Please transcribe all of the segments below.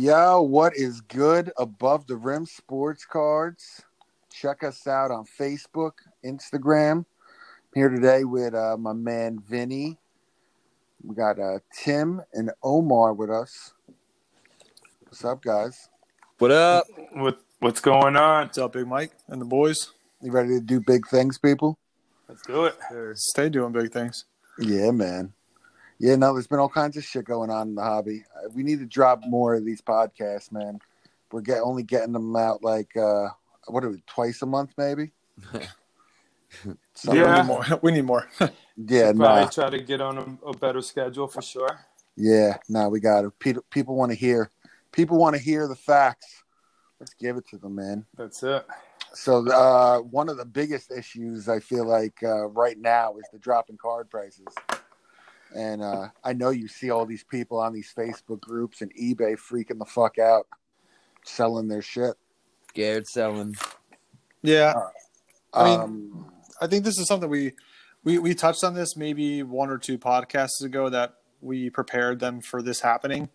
Yo, what is good above the rim sports cards? Check us out on Facebook, Instagram. I'm here today with uh, my man Vinny. We got uh, Tim and Omar with us. What's up, guys? What up? What what's going on? What's up, Big Mike and the boys? You ready to do big things, people? Let's do it. Stay doing big things. Yeah, man. Yeah, no, there's been all kinds of shit going on in the hobby. Uh, We need to drop more of these podcasts, man. We're get only getting them out like uh what are we, twice a month, maybe? Something- We Yeah. need more. We need more. yeah, Probably nah, try to get on a, a better schedule for sure. yeah, no, we got it. People, people want to hear, people want to hear the facts. Let's give it to them, man. That's it. So, uh, one of the biggest issues I feel like uh, right now is the drop in card prices. And uh, I know you see all these people on these Facebook groups and eBay freaking the fuck out, selling their shit. Scared selling. yeah, I mean- um, I think this is something we, we we touched on this maybe one or two podcasts ago that we prepared them for this happening.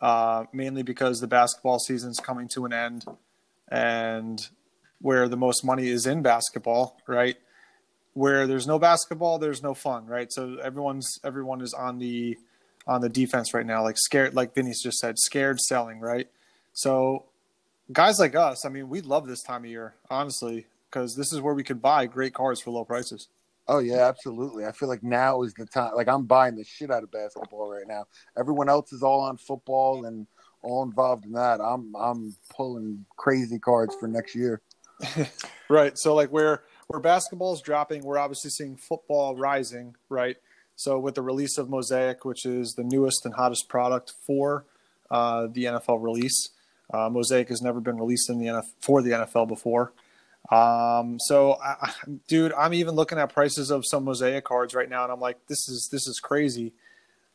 Uh, mainly because the basketball season's coming to an end, and where the most money is in basketball, right? Where there's no basketball, there's no fun, right? So everyone's everyone is on the on the defense right now, like scared, like Vinny's just said, scared selling, right? So guys like us, I mean, we love this time of year, honestly, because this is where we could buy great cars for low prices. oh yeah, absolutely. I feel like now is the time. Like I'm buying the shit out of basketball right now. Everyone else is all on football and all involved in that. I'm I'm pulling crazy cards for next year. Right. So like where where basketball is dropping, we're obviously seeing football rising, right? So with the release of Mosaic, which is the newest and hottest product for uh, the NFL release, uh, Mosaic has never been released in the NFL for the NFL before. Um, so, I, dude, I'm even looking at prices of some Mosaic cards right now, and I'm like, this is this is crazy.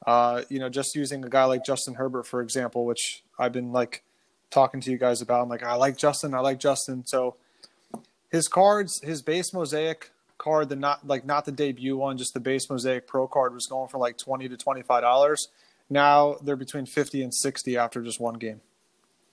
Uh, you know, just using a guy like Justin Herbert, for example, which I've been like talking to you guys about. I'm like, I like Justin, I like Justin. So his cards, his base Mosaic card, the not like not the debut one, just the base Mosaic Pro card was going for like twenty to twenty five dollars. Now they're between fifty and sixty after just one game.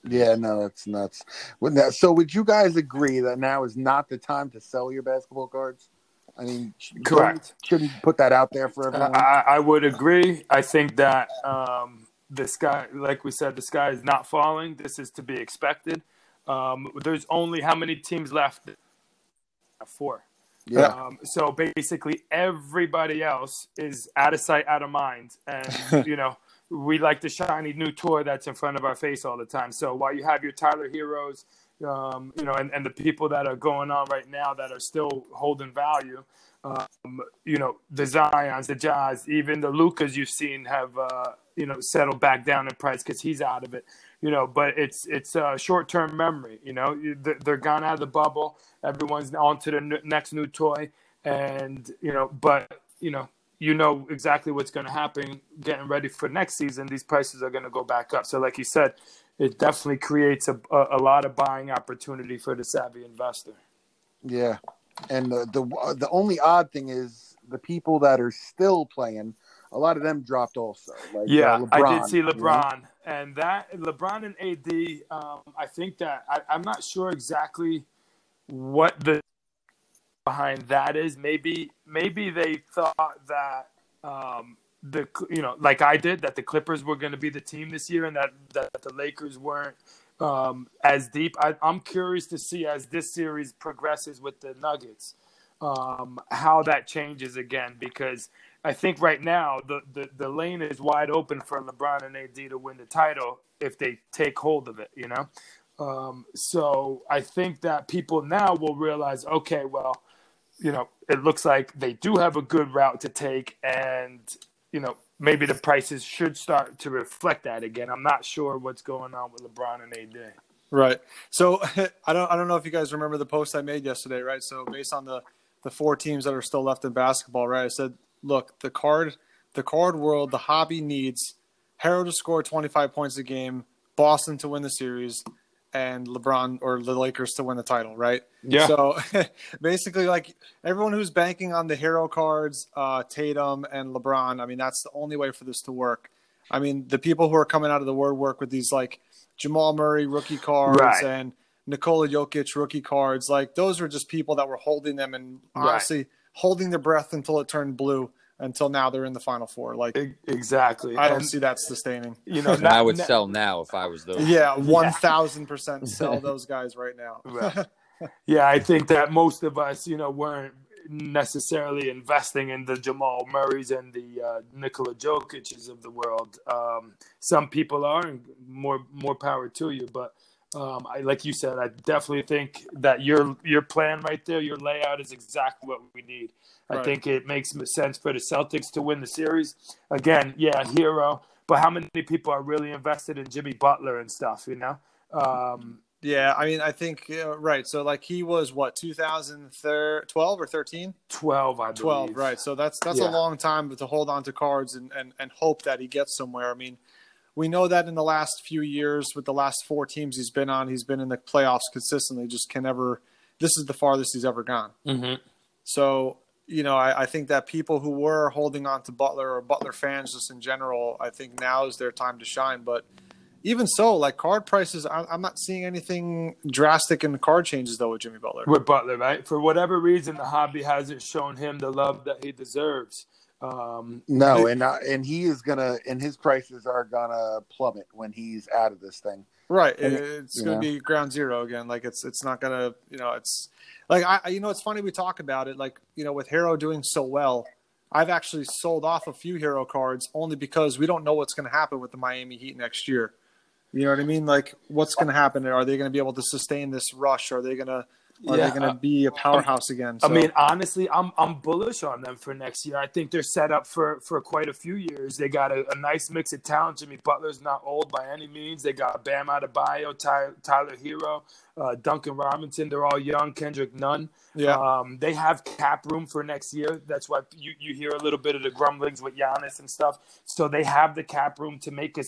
Yeah, no, that's nuts. That, so, would you guys agree that now is not the time to sell your basketball cards? I mean, Correct. Shouldn't you put that out there for everyone. I, I would agree. I think that um, the sky, like we said, the sky is not falling. This is to be expected. Um, there's only how many teams left? Four. yeah, Um, so basically, everybody else is out of sight, out of mind, and you know we like the shiny new toy that's in front of our face all the time. So while you have your Tyler Herros, um, you know, and, and the people that are going on right now that are still holding value, um, you know, the Zion's, the Jazz, even the Luka's you've seen have uh, you know settled back down in price because he's out of it. You know, but it's it's a short term memory. You know, they're, gone out of the bubble. Everyone's on to the next new toy, and you know, but you know, you know exactly what's going to happen. Getting ready for next season, these prices are going to go back up. So, like you said, it definitely creates a, a, a lot of buying opportunity for the savvy investor. yeah. And the, the the only odd thing is the people that are still playing. A lot of them dropped also. Like, Yeah, uh, I did see you know? LeBron, and that LeBron and AD. Um, I think that I, I'm not sure exactly what the behind that is. Maybe maybe they thought that um, the you know like I did that the Clippers were going to be the team this year, and that that the Lakers weren't um, as deep. I, I'm curious to see as this series progresses with the Nuggets um, how that changes again because I think right now the, the, the lane is wide open for LeBron and AD to win the title if they take hold of it, you know? Um, so I think that people now will realize, okay, well, you know, it looks like they do have a good route to take and, you know, maybe the prices should start to reflect that again. I'm not sure what's going on with LeBron and AD. Right. So I don't I don't know if you guys remember the post I made yesterday, right? So based on the the four teams that are still left in basketball, right? I said, look, the card the card world, the hobby needs Herro to score 25 points a game, Boston to win the series, and LeBron or the Lakers to win the title, right? Yeah. So basically, like everyone who's banking on the Herro cards, uh, Tatum and LeBron, I mean, that's the only way for this to work. I mean, the people who are coming out of the woodwork with these like Jamal Murray rookie cards Right. and Nikola Jokic rookie cards, like those were just people that were holding them and Right. Honestly holding their breath until it turned blue. Until now, they're in the final four. Like Exactly. I don't And, see that sustaining. You know, And I would not- sell now if I was those. Yeah, one thousand percent sell those guys right now. Right. Yeah, I think that most of us, you know, weren't necessarily investing in the Jamal Murrays and the uh, Nikola Jokic's of the world. Um, some people are, and more more power to you. But um, I, like you said, I definitely think that your your plan right there, your layout is exactly what we need. I Right. think it makes sense for the Celtics to win the series. Again, yeah, Herro. But how many people are really invested in Jimmy Butler and stuff? You know. Um, Yeah, I mean, I think uh, right. So like he was what 2012 or 13? 12, I believe. 12, right. So that's that's Yeah. a long time to hold on to cards and, and and hope that he gets somewhere. I mean, we know that in the last few years with the last four teams he's been on, he's been in the playoffs consistently. Just can never. This is the farthest he's ever gone. Mm-hmm. So you know, I, I think that people who were holding on to Butler or Butler fans just in general, I think now is their time to shine. But even so, like card prices, I, I'm not seeing anything drastic in the card changes though with Jimmy Butler. with Butler, right? For whatever reason, the hobby hasn't shown him the love that he deserves. Um, No, and uh, and he is gonna and his prices are gonna plummet when he's out of this thing. Right. And It- it- it's going know. to be ground zero again. Like it's it's not going to you know it's like I I- you know it's funny we talk about it like you know with Herro doing so well. I've actually sold off a few Herro cards only because we don't know what's going to happen with the Miami Heat next year. You know what I mean? Like, what's going to happen? Are they going to be able to sustain this rush? Are they going to are Yeah, they going to uh, be a powerhouse again? I mean, honestly, I'm I'm bullish on them for next year. I think they're set up for for quite a few years. They got a, a nice mix of talent. Jimmy Butler's not old by any means. They got Bam Adebayo, Ty, Tyler Herro, uh, Duncan Robinson. They're all young. Kendrick Nunn. yeah, Um, they have cap room for next year. That's why you, you hear a little bit of the grumblings with Giannis and stuff. So they have the cap room to make a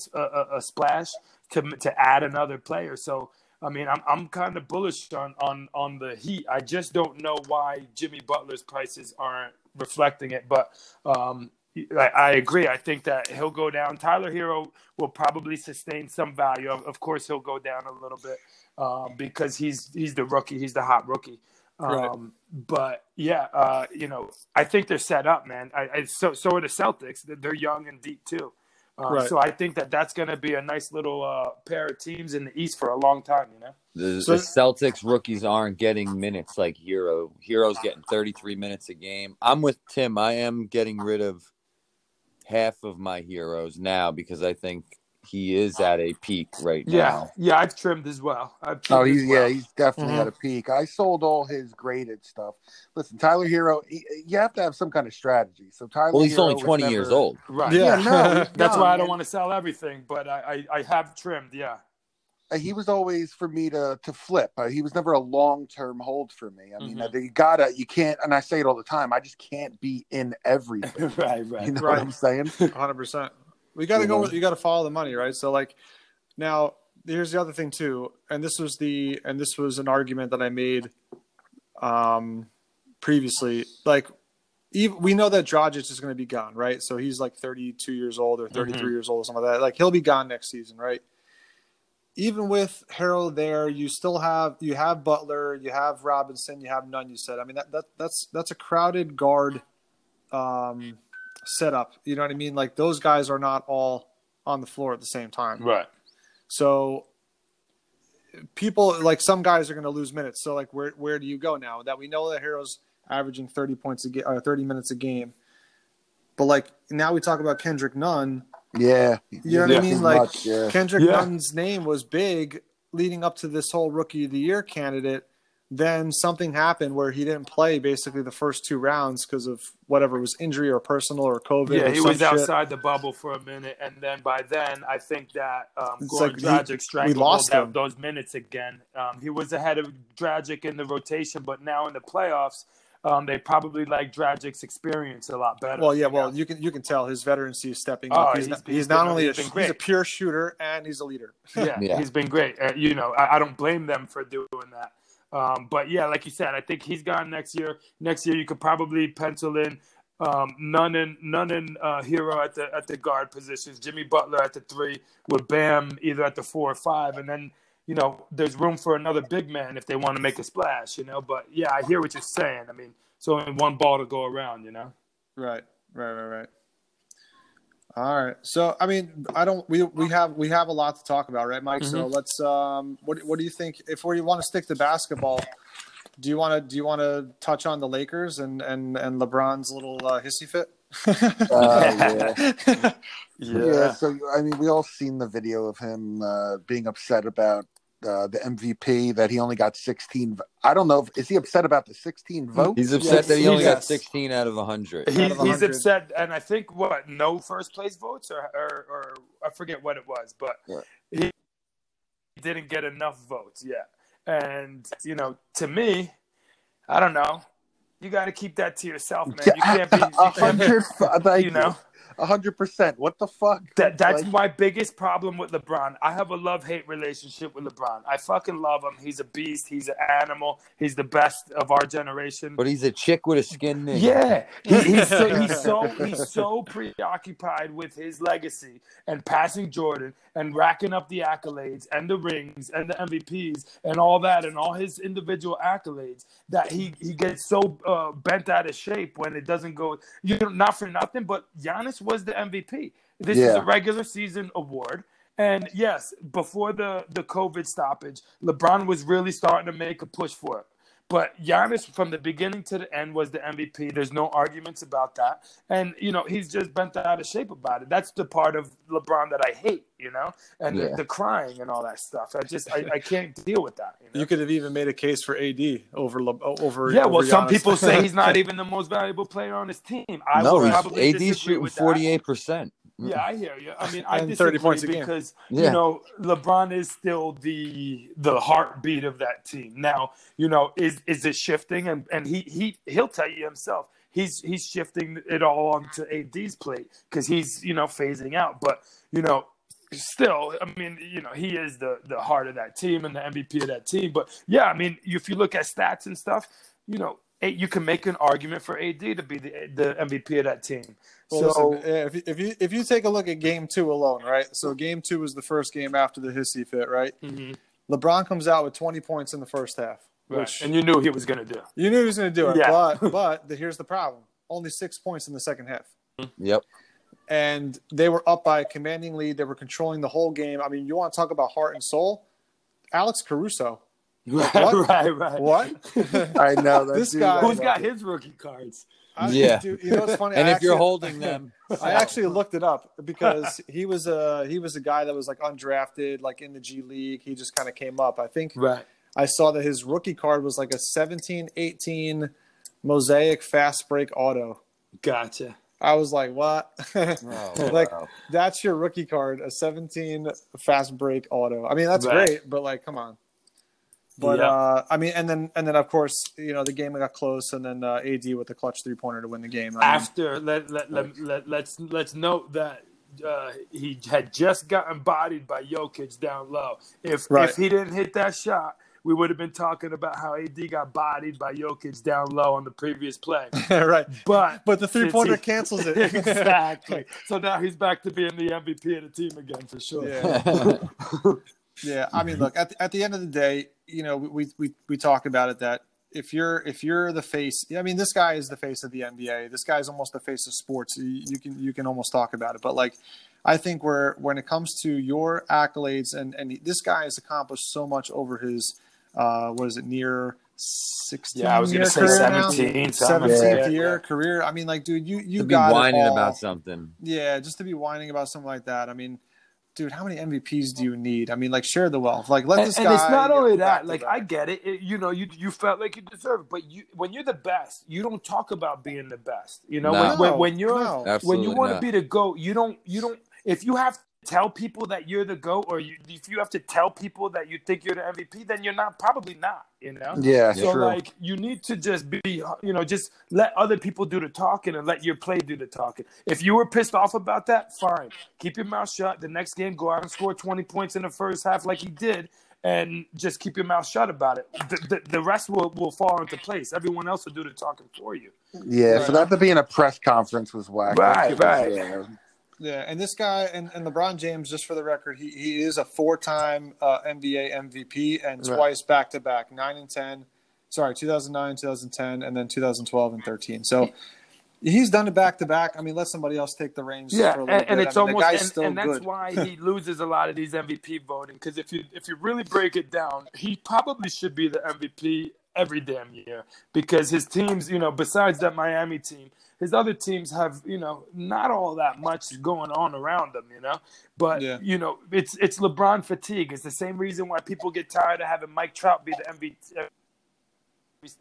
a splash to to add another player. So I mean, I'm I'm kind of bullish on on on the Heat. I just don't know why Jimmy Butler's prices aren't reflecting it. But um, I, I agree. I think that he'll go down. Tyler Herro will probably sustain some value. Of, of course, he'll go down a little bit um, because he's he's the rookie. He's the hot rookie. Right. Um, but yeah, uh, you know, I think they're set up, man. I, I so so are the Celtics. They're young and deep too. Uh, Right. So I think that that's going to be a nice little uh, pair of teams in the East for a long time. You know. The, So- the Celtics rookies aren't getting minutes like Herro. Herro's getting 33 minutes a game. I'm with Tim. I am getting rid of half of my Herros now because I think he is at a peak right Yeah, now. yeah, yeah, I've trimmed as well. I've trimmed Oh, he's as well. yeah, he's definitely Mhm. at a peak. I sold all his graded stuff. Listen, Tyler Herro, he, you have to have some kind of strategy. So Tyler, Well, he's Herro only 20 never- years old. right. Yeah. Yeah, no, That's young, why I don't want to sell everything, but I, I, I have trimmed. Yeah. uh, he was always for me to to flip. Uh, he was never a long term hold for me. I mean, Mhm. uh, you gotta, you can't, and I say it all the time. I just can't be in everything. right, right. You know Right. what I'm saying? hundred percent. We got to go. With, you got to follow the money, right? So, like, now here's the other thing too, and this was the and this was an argument that I made, um, previously. Like, even, we know that Dragic is going to be gone, right? So he's like 32 years old or 33 years old or something like that. Like, he'll be gone next season, right? Even with Harold there, you still have you have Butler, you have Robinson, you have Nunn. You said, I mean that, that that's that's a crowded guard um, setup. You know what I mean? Like those guys are not all on the floor at the same time. Right. So people like some guys are going to lose minutes. So like where where do you go now that we know that Herro's averaging 30 points a game or uh, 30 minutes a game. But like now we talk about Kendrick Nunn. Yeah, You know what Yeah. I mean? Like much, yeah. Kendrick Yeah. Nunn's name was big leading up to this whole rookie of the year candidate. Then something happened where he didn't play basically the first two rounds because of whatever it was injury or personal or COVID. Yeah, or he some was shit. outside the bubble for a minute, and then by then, I think that um, Goran like he- Dragic we lost out him. those minutes again. Um, he was ahead of Dragic in the rotation, but now in the playoffs, um, they probably like Dragic's experience a lot better. Well, yeah, you well, know? you can you can tell his veterancy is stepping Oh, up. He's, he's not, he's he's not only a, he's he's a pure shooter and he's a leader. yeah, Yeah. he's been great. Uh, you know, I, I don't blame them for doing that. Um, but yeah, like you said, I think he's gone next year. Next year, you could probably pencil in Um, Nunn in Nunn in uh, Herro at the at the guard positions. Jimmy Butler at the three with Bam either at the four or five, and then you know there's room for another big man if they want to make a splash. You know, but yeah, I hear what you're saying. I mean, it's only one ball to go around. You know. Right, right, right, right. All right. So, I mean, I don't. We we have we have a lot to talk about, right, Mike? So Mhm. let's. Um, what what do you think? If we want to stick to basketball, do you want to do you want to touch on the Lakers and and and LeBron's little uh, hissy fit? Uh, yeah. Yeah. Yeah, so I mean, we all seen the video of him uh, being upset about uh, the MVP that he only got 16. I don't know if is he upset about the 16 votes? He's upset Yes, that he only got 16 out of 100. He, Out of he's upset, and I think what no first place votes, or or, or I forget what it was, but Yeah. he didn't get enough votes yet. And you know, to me, I don't know. You got to keep that to yourself, man. You can't be. You can't be hundred. Thank you know. A hundred percent. What the fuck? That that's Like, my biggest problem with LeBron. I have a love hate relationship with LeBron. I fucking love him. He's a beast. He's an animal. He's the best of our generation. But he's a chick with a skin knee. Yeah, he, he's so he's so he's so preoccupied with his legacy and passing Jordan and racking up the accolades and the rings and the MVPs and all that and all his individual accolades that he he gets so uh, bent out of shape when it doesn't go. You know, not for nothing, but Giannis was the MVP. This is a regular season award. And yes, before the, the COVID stoppage, LeBron was really starting to make a push for it. But Giannis, from the beginning to the end, was the MVP. There's no arguments about that. And, you know, he's just bent out of shape about it. That's the part of LeBron that I hate, you know, and Yeah. the, the crying and all that stuff. I just, I, I can't deal with that. You know? You could have even made a case for AD over Le- over. yeah, well, over some people say he's not even the most valuable player on his team. I no, would he's probably AD's disagree shooting with that. 48%. Yeah, I hear you. I mean, I And disagree 30 points because Yeah. you know LeBron is still the the heartbeat of that team. Now, you know, is is it shifting? And and he he he'll tell you himself. He's he's shifting it all onto AD's plate because he's you know phasing out. But you know, still, I mean, you know, he is the the heart of that team and the MVP of that team. But yeah, I mean, if you look at stats and stuff, you know, you can make an argument for AD to be the the MVP of that team. Well, so listen, if, you- if you if you take a look at game two alone, right? So game two was the first game after the hissy fit, right? Mhm. LeBron comes out with 20 points in the first half, Right. which And you knew he was going to do. you knew he was going to do it. Yeah. But but the, here's the problem: only six points in the second half, Yep. and they were up by a commanding lead. They were controlling the whole game. I mean, you want to talk about heart and soul? Alex Caruso. Right, What? right, right. What? I know that This dude, guy- I Who's love got it. his rookie cards? I, Yeah. dude, you know what's funny? And I if you're holding them, I actually looked it up because he was a he was a guy that was like undrafted, like in the G League. He just kind of came up. I think Right. I saw that his rookie card was like a 17, 18 mosaic fast break auto. Gotcha. I was like, what? Oh, like wow. that's your rookie card, a 17 fast break auto. I mean, that's Right. great, but like, come on. But Yeah. uh, I mean, and then and then of course, you know, the game got close, and then uh, AD with the clutch three pointer to win the game. I mean, After let let, let, let let's let's note that uh, he had just gotten bodied by Jokic down low. If Right. if he didn't hit that shot, we would have been talking about how AD got bodied by Jokic down low on the previous play. right. But But the three pointer he- cancels it. exactly. So now he's back to being the MVP of the team again for sure. Yeah. Yeah, I mean, look at the, at the end of the day, you know, we we we talk about it that if you're if you're the face, I mean, this guy is the face of the NBA. This guy's almost the face of sports. You, you can you can almost talk about it, but like, I think where when it comes to your accolades and and this guy has accomplished so much over his uh what is it near 16 Yeah, I was gonna say career now? 17, something. 17th Yeah. year career. I mean, like, dude, you you to be got it whining all. about something. Yeah, just to be whining about something like that. I mean, dude, how many MVPs do you need? I mean, like share the wealth. Like let and, this and guy. it's not only that to like i get it. It- you know you you felt like you deserve it but you when you're the best you don't talk about being the best you know No. when, when, when you're No. when you want to not. be the goat you don't you don't if you have to tell people that you're the goat or you, if you have to tell people that you think you're the mvp then you're not probably not you know Yeah, so true. like you need to just be you know just let other people do the talking and let your play do the talking. If you were pissed off about that, fine. Keep your mouth shut. The next game go out and score 20 points in the first half like he did and just keep your mouth shut about it. The, the, the rest will, will fall into place. Everyone else will do the talking for you. Yeah, Right. for that to be in a press conference was whack. Right, right. yeah. Yeah, and this guy and, and LeBron James, just for the record, he, he is a four-time uh, NBA MVP and Right. twice back-to-back, nine and ten. Sorry, 2009, 2010, and then 2012 and 13. So he's done it back-to-back. I mean, let somebody else take the reins. Yeah, for a little and, and it's I mean, almost and, and that's good. why he loses a lot of these MVP voting. Because if you if you really break it down, he probably should be the MVP every damn year. Because his teams, you know, besides that Miami team, his other teams have you know not all that much going on around them. You know, but Yeah. you know it's it's LeBron fatigue. It's the same reason why people get tired of having Mike Trout be the MVP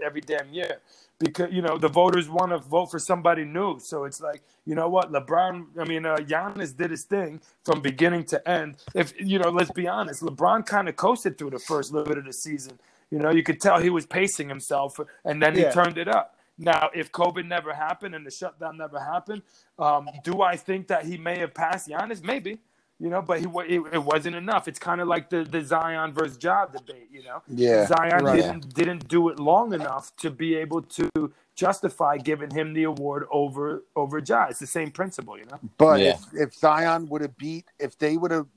every, damn year because you know the voters want to vote for somebody new. So it's like you know what, LeBron. I mean, uh, Giannis did his thing from beginning to end. If you know, let's be honest, LeBron kind of coasted through the first little bit of the season. You know, you could tell he was pacing himself, and then he Yeah. turned it up. Now, if COVID never happened and the shutdown never happened, um, do I think that he may have passed Giannis? Maybe. You know, but he it, it wasn't enough. It's kind of like the, the Zion versus Ja debate. You know, Yeah. Zion Right. didn't didn't do it long enough to be able to justify giving him the award over over Ja. It's the same principle, you know. But Yeah. if, if Zion would have beat, if they would have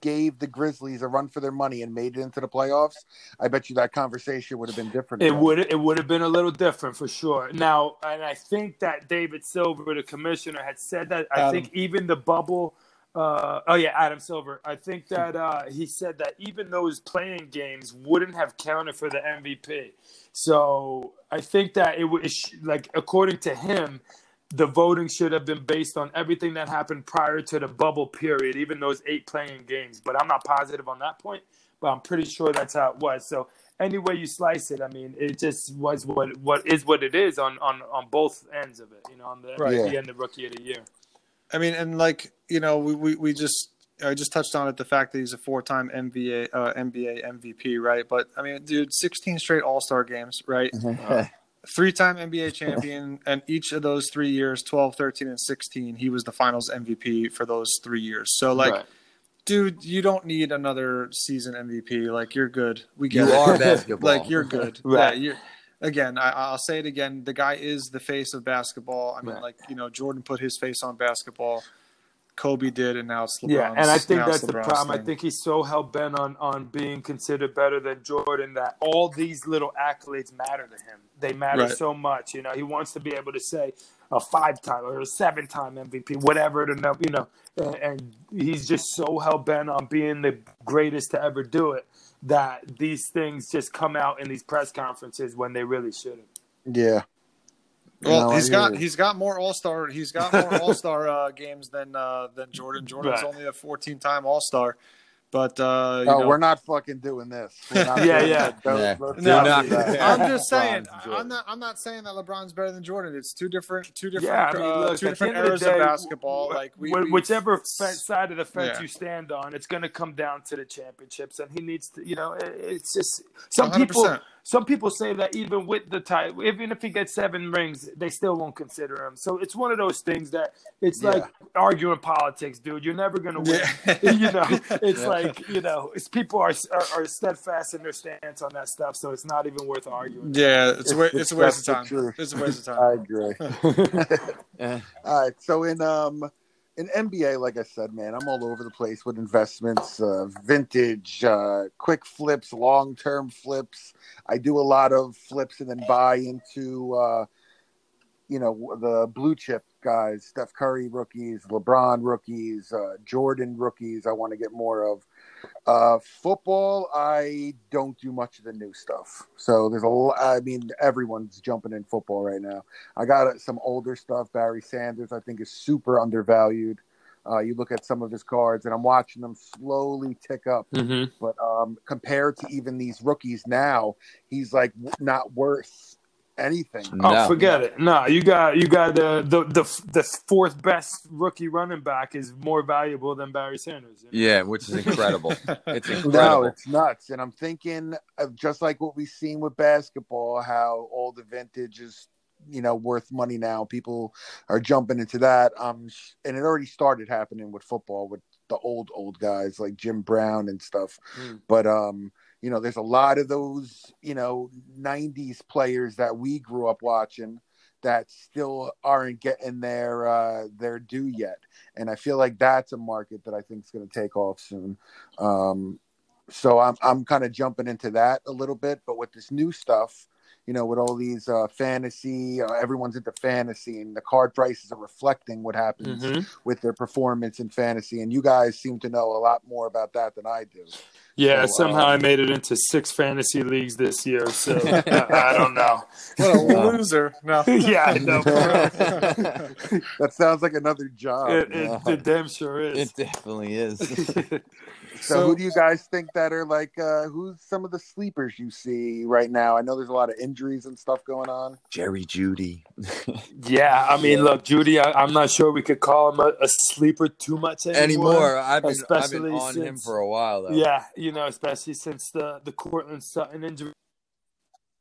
gave the Grizzlies a run for their money and made it into the playoffs, I bet you that conversation would have been different. It would it would have been a little different for sure. Now, and I think that David Silver, the commissioner, had said that. I Adam. think even the bubble. Uh, oh yeah, Adam Silver. I think that uh, he said that even those playing games wouldn't have counted for the MVP. So I think that it was like according to him, the voting should have been based on everything that happened prior to the bubble period, even those eight playing games. But I'm not positive on that point. But I'm pretty sure that's how it was. So any way you slice it, I mean, it just was what what is what it is on on on both ends of it. You know, on the Right. MVP Yeah. and the rookie of the year. I mean, and like you know, we, we, we just I just touched on it the fact that he's a four time NBA uh, NBA MVP, right? But I mean, dude, sixteen straight All Star games, right? Three time NBA champion, and each of those three years 12, 13, and 16, he was the finals MVP for those three years. So, like, Right. dude, you don't need another season MVP. Like, you're good. We get You it. are basketball. like, you're good. Right. Yeah, you're, again, I, I'll say it again. The guy is the face of basketball. I mean, Right. like, you know, Jordan put his face on basketball. Kobe did, and now it's LeBron's. Yeah, and I think now it's that's the LeBron's problem. I think he's so hell bent on on being considered better than Jordan that all these little accolades matter to him. They matter Right. so much. You know, he wants to be able to say a five time or a seven time MVP, whatever the number. You know, and, and he's just so hell bent on being the greatest to ever do it that these things just come out in these press conferences when they really shouldn't. Yeah. Well, No, I he's hear got he's got more All Star he's got more All Star uh, games than uh, than Jordan. Jordan's Right. only a 14 time All Star, but uh, you Oh, know, we're not fucking doing this. Not Yeah, doing yeah. Don't- Yeah. let's No, not do do that. not. I'm just saying. I'm not. I'm not saying that LeBron's better than Jordan. It's two different, two different, Yeah, I mean, uh, two at different the end eras of, the of day, basketball. wh- Like we, wh- whichever fe- side of the fence Yeah. you stand on, it's going to come down to the championships, and he needs to. You know, it- it's just some people. 100%. Some people say that even with the title, even if he gets seven rings, they still won't consider him. So it's one of those things that it's Yeah. like arguing politics, dude. You're never going to win. Yeah. you know, it's Yeah. like you know, it's people are, are are steadfast in their stance on that stuff, so it's not even worth arguing. Yeah, it's a, wa- It's- it's a waste of the time. It's a waste of time. I agree. All right. So in um in NBA, like I said, man, I'm all over the place with investments, uh, vintage, uh, quick flips, long term flips. I do a lot of flips and then buy into uh, you know the blue chip guys, Steph Curry rookies, LeBron rookies, uh, Jordan rookies. I want to get more of. Uh, football, I don't do much of the new stuff. So there's a lot. I mean, everyone's jumping in football right now. I got uh, some older stuff. Barry Sanders, I think, is super undervalued. Uh, you look at some of his cards, and I'm watching them slowly tick up. Mm-hmm. But um, compared to even these rookies now, he's like not worth anything. Oh, No. forget it. No, you got you got the, the the the fourth best rookie running back is more valuable than Barry Sanders. you know? Yeah, which is incredible. It's incredible. No, it's nuts. And I'm thinking of just like what we've seen with basketball, how all the vintage is, you know, worth money now. People are jumping into that. Um, and it already started happening with football with the old old guys like Jim Brown and stuff. Mm. But um, you know, there's a lot of those you know '90s players that we grew up watching that still aren't getting their uh, their due yet, and I feel like that's a market that I think is going to take off soon. Um, so I'm I'm kind of jumping into that a little bit, but with this new stuff, you know, with all these uh, fantasy, uh, everyone's into fantasy, and the card prices are reflecting what happens Mhm. with their performance in fantasy. And you guys seem to know a lot more about that than I do. Yeah, So, somehow uh, I made it into six fantasy leagues this year, so I, I don't know. What a loser! No. yeah, I know. That sounds like another job. It, it, it damn sure is. It definitely is. So, So- who do you guys think that are like? Uh, who's some of the sleepers you see right now? I know there's a lot of injuries and stuff going on. Jerry Jeudy. yeah, I mean, Yeah. look, Jeudy, I, I'm not sure we could call him a, a sleeper too much anymore. Anymore. I've been, I've been on him for a while though. Yeah, you know, especially since the the Courtland Sutton injury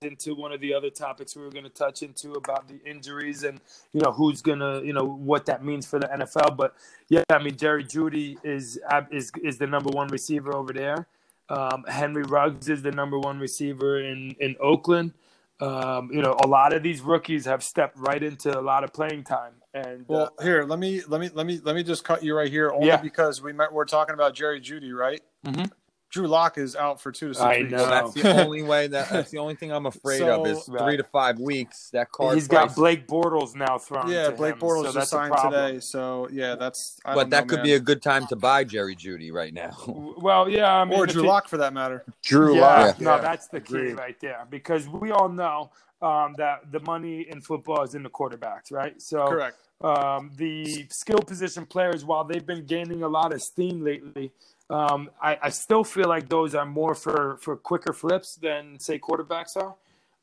into one of the other topics we were going to touch into about the injuries and you know who's going to you know what that means for the NFL but yeah I mean Jerry Jeudy is is is the number one receiver over there um, Henry Ruggs is the number one receiver in in Oakland um, you know a lot of these rookies have stepped right into a lot of playing time and Well, uh, here, let me let me let me let me just cut you right here, only Yeah. because we met, we're talking about Jerry Jeudy, right? Mhm. Drew Lock is out for two to six I weeks. know. Well, that's the only way that that's the only thing I'm afraid of is three to five weeks. That card he's price, got Blake Bortles now thrown Yeah, to Blake him, Bortles so just signed today, so yeah, that's. I but don't that know, could man. be a good time to buy Jerry Jeudy right now. Well, yeah, I mean, or Drew you- Lock for that matter. Drew yeah, Lock. no, that's the key Agreed. right there because we all know um, that the money in football is in the quarterbacks, right? So Correct. um, the skill position players, while they've been gaining a lot of steam lately, um, I, I still feel like those are more for, for quicker flips than say quarterbacks are.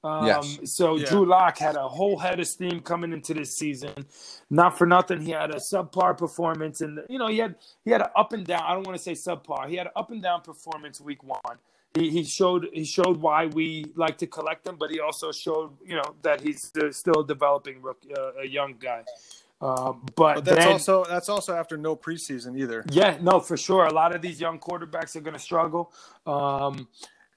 Um, Yes. So Yeah. Drew Lock had a whole head of steam coming into this season. Not for nothing, he had a subpar performance, and you know he had he had an up and down. I don't want to say subpar. He had an up and down performance week one. He, he showed he showed why we like to collect him, but he also showed you know that he's uh, still a developing rookie, uh, a young guy. Um, but, But that's then, also that's also after no preseason either. yeah, no, for sure. A lot of these young quarterbacks are going to struggle, um,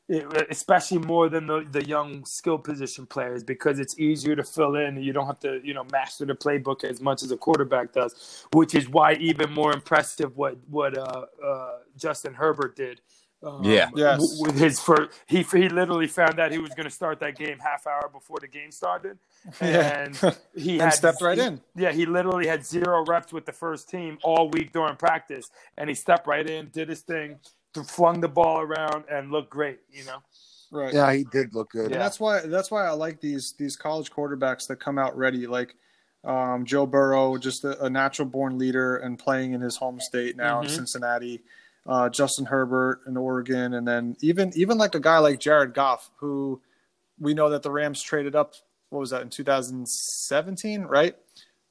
it- especially more than the, the young skill position players because it's easier to fill in. You don't have to, you know, master the playbook as much as a quarterback does, which is why even more impressive what what uh, uh, Justin Herbert did. Um, Yeah. Yes. w- With his first, he he literally found out he was going to start that game half hour before the game started, Yeah. and he And had stepped right he- in. yeah, he literally had zero reps with the first team all week during practice, and he stepped right in, did his thing, flung the ball around, and looked great. You know, Right. Yeah, he did look good. And that's why that's why I like these these college quarterbacks that come out ready, like um, Joe Burrow, just a, a natural born leader and playing in his home state now in Mhm. Cincinnati. Uh, Justin Herbert in Oregon, and then even even like a guy like Jared Goff, who we know that the Rams traded up. What was that in 2017? Right?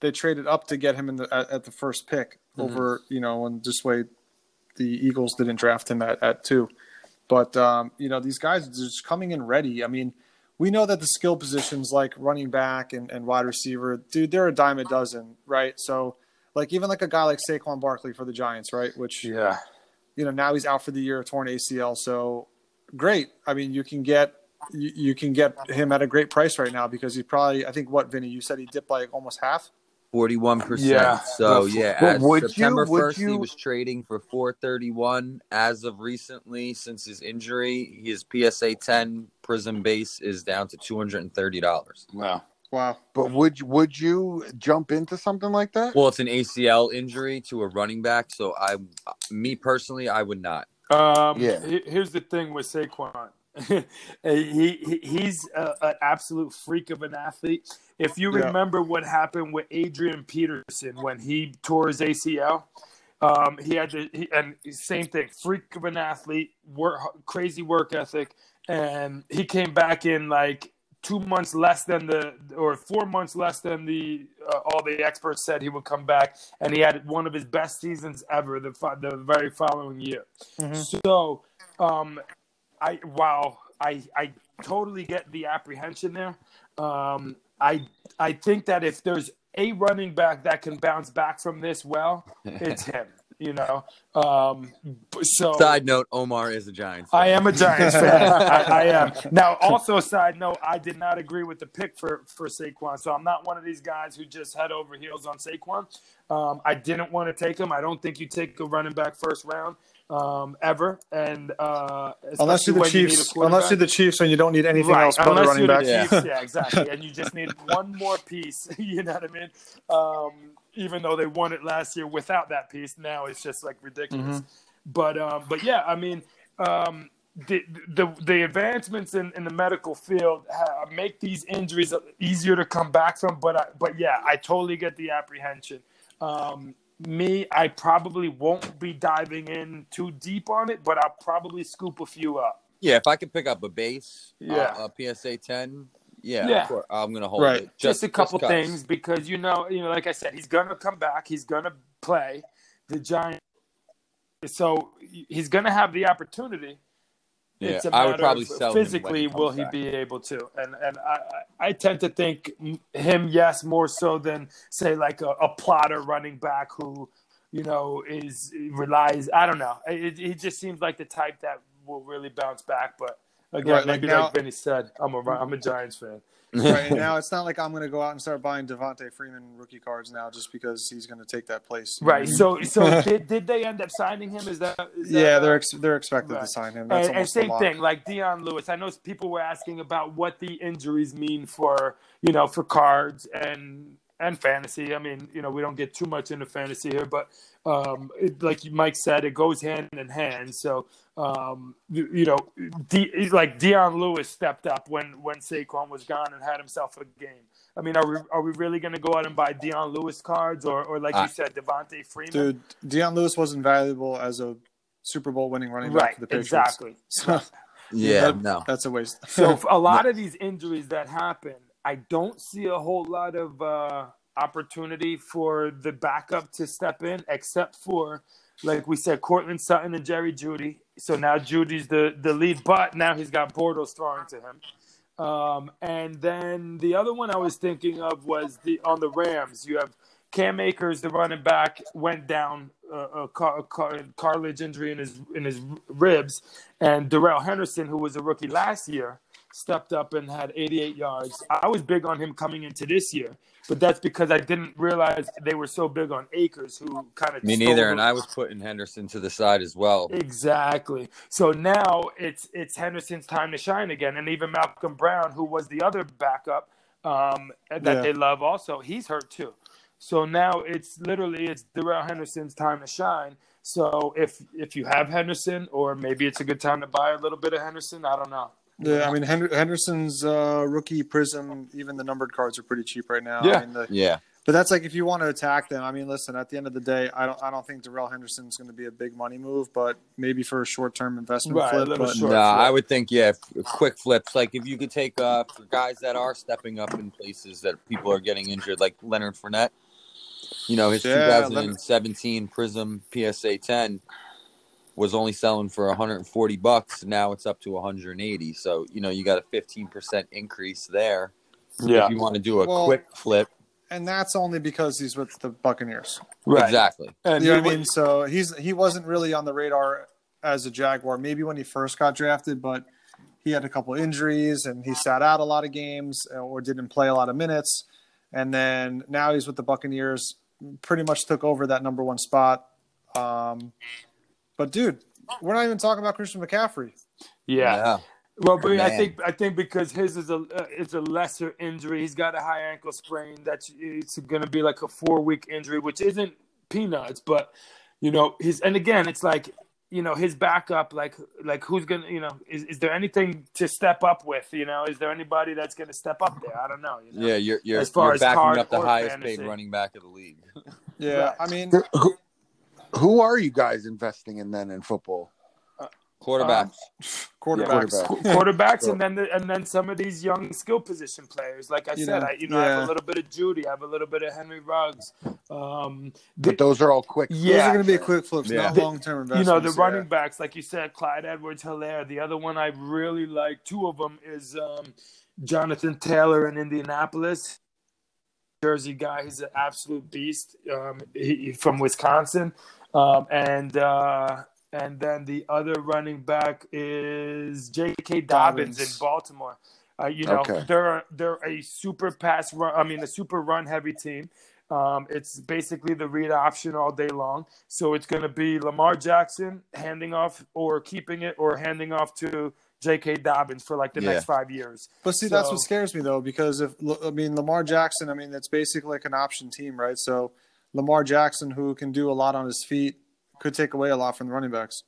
They traded up to get him in the at, at the first pick over you know, and this way the Eagles didn't draft him at, at two. But um, you know, these guys are just coming in ready. I mean, we know that the skill positions like running back and, and wide receiver, dude, they're a dime a dozen, right? So like even like a guy like Saquon Barkley for the Giants, right? Which yeah, you know, now he's out for the year, torn ACL. So great. I mean, you can get you, you can get him at a great price right now because he probably I think what Vinny, you said he dipped like almost half. Forty-one percent. Yeah. So yeah, as would you- September would first, he was trading for four thirty-one. As of recently, since his injury, his PSA ten Prism base is down to two hundred and thirty dollars. wow. Wow. But would would you jump into something like that? Well, it's an ACL injury to a running back, so I, me personally, I would not. Um, Yeah. Here's the thing with Saquon. he, he he's a, an absolute freak of an athlete. If you Yeah. remember what happened with Adrian Peterson when he tore his ACL, um, he had to, he, and same thing, freak of an athlete, work, crazy work ethic, and he came back in like two months less than the or four months less than the uh, all the experts said he would come back, and he had one of his best seasons ever the the very following year. So, um, I wow, I I totally get the apprehension there. Um, I I think that if there's a running back that can bounce back from this well, it's him. You know, um, so Side note: Omar is a Giants. Fan. I am a Giants fan. I, I am. Now, also, side note, I did not agree with the pick for for Saquon, so I'm not one of these guys who just head over heels on Saquon. Um, I didn't want to take him. I don't think you take a running back first round um, ever, and uh, unless you're the especially when you Chiefs, unless you're the Chiefs and you don't need anything Right, else but a unless running back. Yeah. Chiefs, yeah, exactly. And you just need one more piece. You know what I mean? Um, even though they won it last year without that piece, now it's just like ridiculous. Mm-hmm. But um, but yeah, I mean, um, the the the advancements in, in the medical field ha make these injuries easier to come back from. But I, but yeah, I totally get the apprehension. Um, me, I probably won't be diving in too deep on it, but I'll probably scoop a few up. Yeah, if I could pick up a base, Yeah. uh, a PSA ten, yeah, Yeah. of course, I'm gonna hold Right. it. just, a couple cuts. things because you know, you know, like I said, he's gonna come back. He's gonna play the Giants, so he's gonna have the opportunity. Yeah, it's a I would probably of sell physically he will he back. be able to, and and I I I tend to think him yes more so than say like a, a plotter running back who you know is relies. I don't know. It, it just seems like the type that will really bounce back, but. Again, Right, like maybe now- like Vinny said, I'm a I'm a Giants fan. right and now it's not like I'm going to go out and start buying Devonta Freeman rookie cards now just because he's going to take that place. you know what I Right. So, so did, did they end up signing him? Is that? Is that yeah, they're uh, ex- they're expected Right. to sign him. That's and, and same thing, like Dion Lewis. I know people were asking about what the injuries mean for you know for cards and and fantasy. I mean, you know, we don't get too much into fantasy here, but um, it, like Mike said, it goes hand in hand. So, um, you, you know, D, like Dion Lewis stepped up when when Saquon was gone and had himself a game. I mean, are we are we really going to go out and buy Dion Lewis cards or or like I- you said, Devonta Freeman? Dude, Dion Lewis wasn't valuable as a Super Bowl winning running back right, for the Patriots. exactly. So, Yeah, that- no. that's a waste. So a lot of these injuries that happen, I don't see a whole lot of uh, opportunity for the backup to step in, except for, like we said, Courtland Sutton and Jerry Jeudy. So now Jeudy's the, the lead, but now he's got Bortles throwing to him. Um, and then the other one I was thinking of was the on the Rams. You have Cam Akers, the running back, went down uh, a, car, a car, cartilage injury in his in his ribs, and Darrell Henderson, who was a rookie last year, stepped up and had 88 yards. I was big on him coming into this year, but that's because I didn't realize they were so big on Akers, who kind of Me neither, and I was putting Henderson to the side as well. Exactly. So now it's it's Henderson's time to shine again, and even Malcolm Brown, who was the other backup um, that Yeah. they love, also he's hurt too. So now it's literally it's Darrell Henderson's time to shine. So if if you have Henderson, or maybe it's a good time to buy a little bit of Henderson, I don't know. Yeah, I mean Henderson's uh, rookie prism, even the numbered cards are pretty cheap right now. Yeah. I mean, the, Yeah, but that's like if you want to attack them. I mean, listen, at the end of the day, I don't I don't think Darrell Henderson's going to be a big money move, but maybe for a short term investment Right, flip. little But short. no, flip. I would think yeah, quick flips. Like if you could take uh for guys that are stepping up in places that people are getting injured, like Leonard Fournette. You know his Yeah, 2017 Prism PSA 10 was only selling for 140 bucks. Now it's up to 180. So you know you got a 15 percent increase there. Yeah. If you want to do a Well, quick flip, and that's only because he's with the Buccaneers. Right. exactly. And You know what I mean? So he's he wasn't really on the radar as a Jaguar. Maybe when he first got drafted, but he had a couple injuries and he sat out a lot of games uh, or didn't play a lot of minutes. And then now he's with the Buccaneers. Pretty much took over that number one spot. Um, but dude, we're not even talking about Christian McCaffrey. yeah. Well, but I think I think because his is a uh, it's a lesser injury. He's got a high ankle sprain. That's it's going to be like a four week injury, which isn't peanuts. But you know, his and again, it's like you know his backup. Like like who's gonna you know is, is there anything to step up with? You know, is there anybody that's going to step up there? I don't know. You know? Yeah, you're you're, As far you're as backing up the highest fantasy. paid running back of the league. Yeah, Right. I mean, Who, who are you guys investing in then in football? Quarterbacks. quarterbacks. quarterback. Qu- quarterbacks and then the, and then some of these young skill position players. Like I You said, know, I you know I have a little bit of Jeudy, I have a little bit of Henry Ruggs. Um, But those are all quick. Flips. Those Yeah. are going to be quick flips, Yeah. not long term you know the yeah. running backs, like you said, Clyde Edwards Helaire. The other one I really like, two of them is um, Jonathan Taylor in Indianapolis. Jersey guy, he's an absolute beast um, he, from Wisconsin. Um, and uh, and then the other running back is J.K. Dobbins, Dobbins. in Baltimore. Uh, you know, Okay. they're they're a super pass run. I mean, a super run heavy team. Um, it's basically the read option all day long. So it's going to be Lamar Jackson handing off or keeping it or handing off to J.K. Dobbins for like the Yeah. next five years. But see, that's what scares me though, because if I mean Lamar Jackson, I mean it's basically like an option team, right? So Lamar Jackson, who can do a lot on his feet, could take away a lot from the running backs.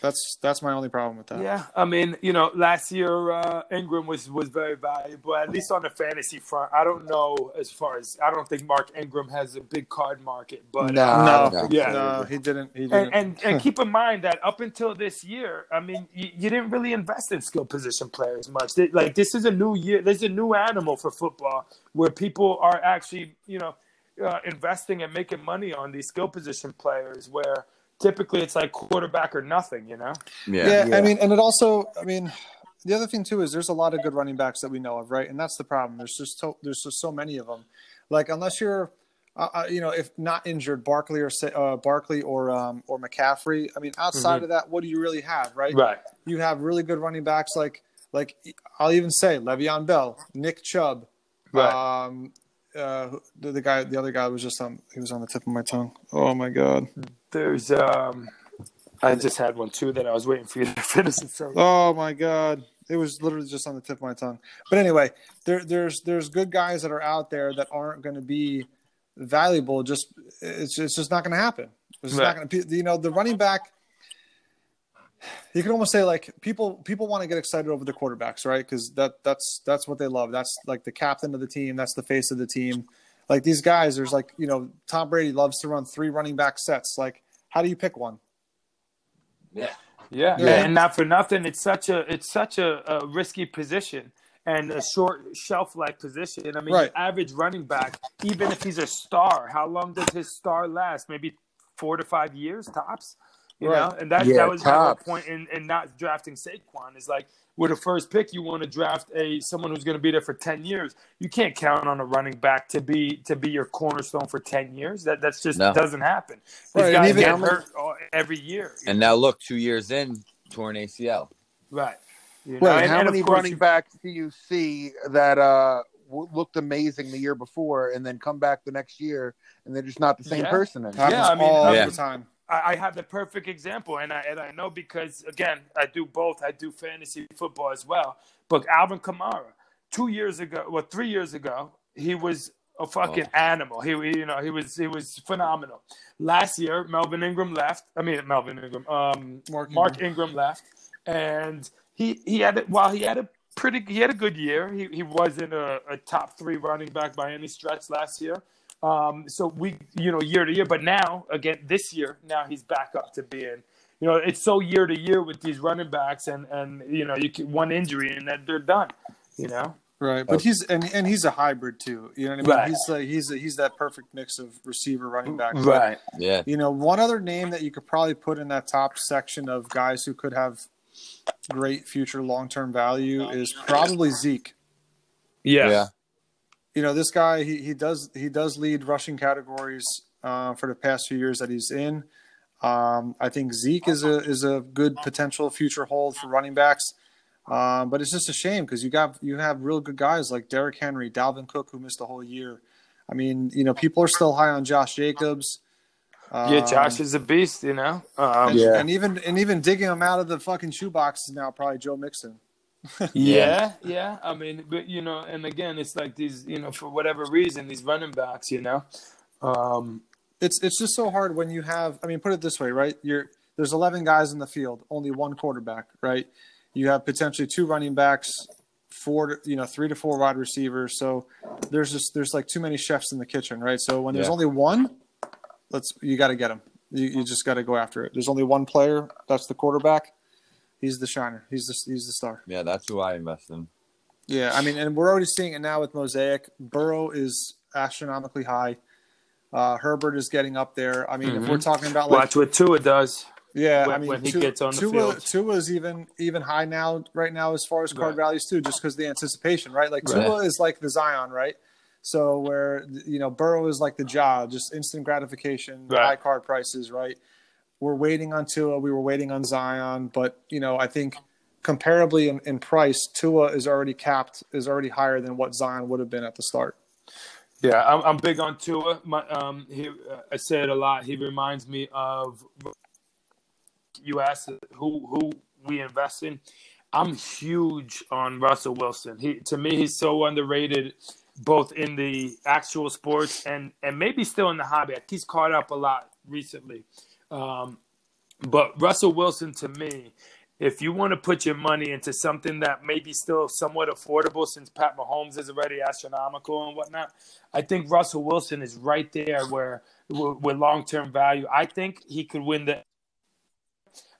That's that's my only problem with that. Yeah, I mean, you know, last year uh, Ingram was was very valuable, at least on the fantasy front. I don't know as far as I don't think Mark Ingram has a big card market, but No, uh, No, Yeah. no, he didn't. He didn't. and, and and keep in mind that up until this year, I mean, you, you didn't really invest in skill position players much. Like this is a new year. There's a new animal for football where people are actually, you know, uh, investing and making money on these skill position players. Where typically it's like quarterback or nothing. You know. Yeah. yeah, Yeah. I mean, and it also, I mean, the other thing too is there's a lot of good running backs that we know of, right? And that's the problem. There's just so, there's just so many of them. Like unless you're, uh, uh, you know, if not injured, Barkley or uh, Barkley or um, or McCaffrey. I mean, outside of that, what do you really have, right? Right. You have really good running backs like like I'll even say Le'Veon Bell, Nick Chubb, Right. um, uh, the, the guy, the other guy was just on, he was on the tip of my tongue. Oh my god. There's um I just had one too that I was waiting for you to finish it. So Oh my god, it was literally just on the tip of my tongue. But anyway, there, there's there's good guys that are out there that aren't going to be valuable. Just it's it's just not going to happen. It's just not going to. You know, the running back. You can almost say like people people want to get excited over the quarterbacks, right? Because that that's that's what they love. That's like the captain of the team. That's the face of the team. Like these guys, there's like you know Tom Brady loves to run three running back sets. Like how do you pick one? yeah, Yeah. yeah, and not for nothing, it's such a it's such a, a risky position and a short shelf life position. I mean, Right. the average running back, even if he's a star, how long does his star last? Maybe four to five years tops. You Right. know, and that Yeah, that was my whole tops. point in, in not drafting Saquon is like with a first pick, you want to draft a someone who's going to be there for ten years. You can't count on a running back to be to be your cornerstone for ten years. That that's just No. doesn't happen. These Right, and guys even- get hurt all- every year. And now look, two years in, torn ACL. Right. You know, Well, and- how and many running you- backs do you see that uh, looked amazing the year before and then come back the next year and they're just not the same Yeah. person anymore? Happens I mean, all Yeah. the time. I, I have the perfect example, and I and I know because again, I do both. I do fantasy football as well. But Alvin Kamara, two years ago, well, three years ago, he was a fucking animal. He, he- you know, he was he was phenomenal. Last year, Melvin Ingram left. I mean, Melvin Ingram, um, Mark Mark, Ingram. Ingram. left, and he he had it. While he had a pretty, he had a good year. He he wasn't a, a top three running back by any stretch last year. Um, so we, you know, year to year, but now again this year, now he's back up to being, you know, it's so year to year with these running backs, and and you know, you can, one injury and then they're done, you know. Right, but he's and and he's a hybrid too. You know what I mean? Right. He's like he's he's that perfect mix of receiver, running back. But, Yeah. You know, one other name that you could probably put in that top section of guys who could have great future long term value is probably Zeke. Yeah. Yeah. You know, this guy he, he does he does lead rushing categories uh, for the past few years that he's in. Um, I think Zeke is a is a good potential future hold for running backs. Um, but it's just a shame because you got you have real good guys like Derrick Henry, Dalvin Cook, who missed a whole year. I mean, you know, people are still high on Josh Jacobs. Yeah, Josh Um, is a beast, you know. Um, and, Yeah. and even and even digging him out of the fucking shoebox is now probably Joe Mixon. Yeah, yeah. I mean, but you know, and again, it's like these, you know, for whatever reason, these running backs, you know, um, It's it's just so hard when you have. I mean, put it this way, right? You're there's 11 guys in the field, only one quarterback, right? You have potentially two running backs, four, to, you know, three to four wide receivers. So there's just there's like too many chefs in the kitchen, right? So when there's Yeah. only one, let's you got to get him. You, you just got to go after it. There's only one player. That's the quarterback. He's the shiner. He's the he's the star. Yeah, that's who I invest in. Yeah, I mean, and we're already seeing it now with Mosaic. Burrow is astronomically high. Uh, Herbert is getting up there. I mean, if we're talking about like, watch what Tua does. yeah, when- I mean, when he Tua- gets on the Tua, field. Tua is even even high now, right now, as far as card Right. values too, just because the anticipation, right? Like Right. Tua is like the Zion, right? So where you know Burrow is like the job, just instant gratification, Right. high card prices, right? We're waiting on Tua, we were waiting on Zion, but you know, I think comparably in, in price, Tua is already capped, is already higher than what Zion would have been at the start. Yeah, I'm, I'm big on Tua. My, um, he, I say it a lot. He reminds me of you asked who who we invest in. I'm huge on Russell Wilson. He to me he's so underrated both in the actual sports and and maybe still in the hobby. He's caught up a lot recently. Um, but Russell Wilson to me, if you want to put your money into something that may be still somewhat affordable since Pat Mahomes is already astronomical and whatnot, I think Russell Wilson is right there where with long term value. I think he could win the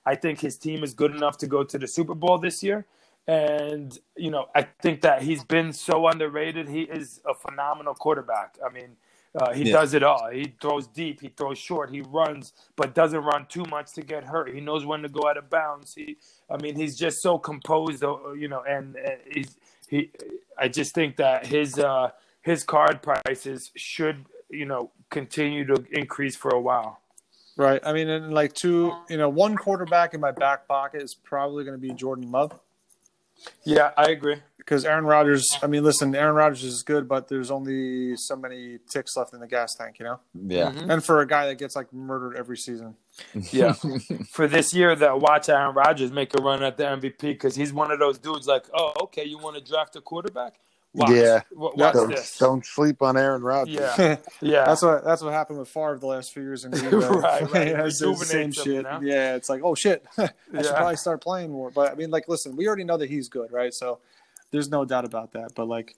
I think his team is good enough to go to the Super Bowl this year. And, you know, I think that he's been so underrated. He is a phenomenal quarterback. I mean, uh, he yeah. does it all. He throws deep, he throws short, he runs, but doesn't run too much to get hurt. He knows when to go out of bounds. He, I mean, he's just so composed, uh, you know, and, and he's he. I just think that his uh, his card prices should, you know, continue to increase for a while. Right. I mean, and like two, you know, one quarterback in my back pocket is probably going to be Jordan Love. Yeah, I agree. Because Aaron Rodgers, I mean, listen, Aaron Rodgers is good, but there's only so many ticks left in the gas tank, you know? Yeah. Mm-hmm. And for a guy that gets like murdered every season. Yeah. for this year, that watch Aaron Rodgers make a run at the MVP because he's one of those dudes like, oh, okay, you want to draft a quarterback? Watch. Yeah, watch don't, this. don't sleep on Aaron Rodgers. Yeah, yeah. That's what that's what happened with Favre the last few years in Green Bay. right, right. it's the same shit. Yeah, it's like, oh shit, I yeah. should probably start playing more. But I mean, like, listen, we already know that he's good, right? So there's no doubt about that. But like,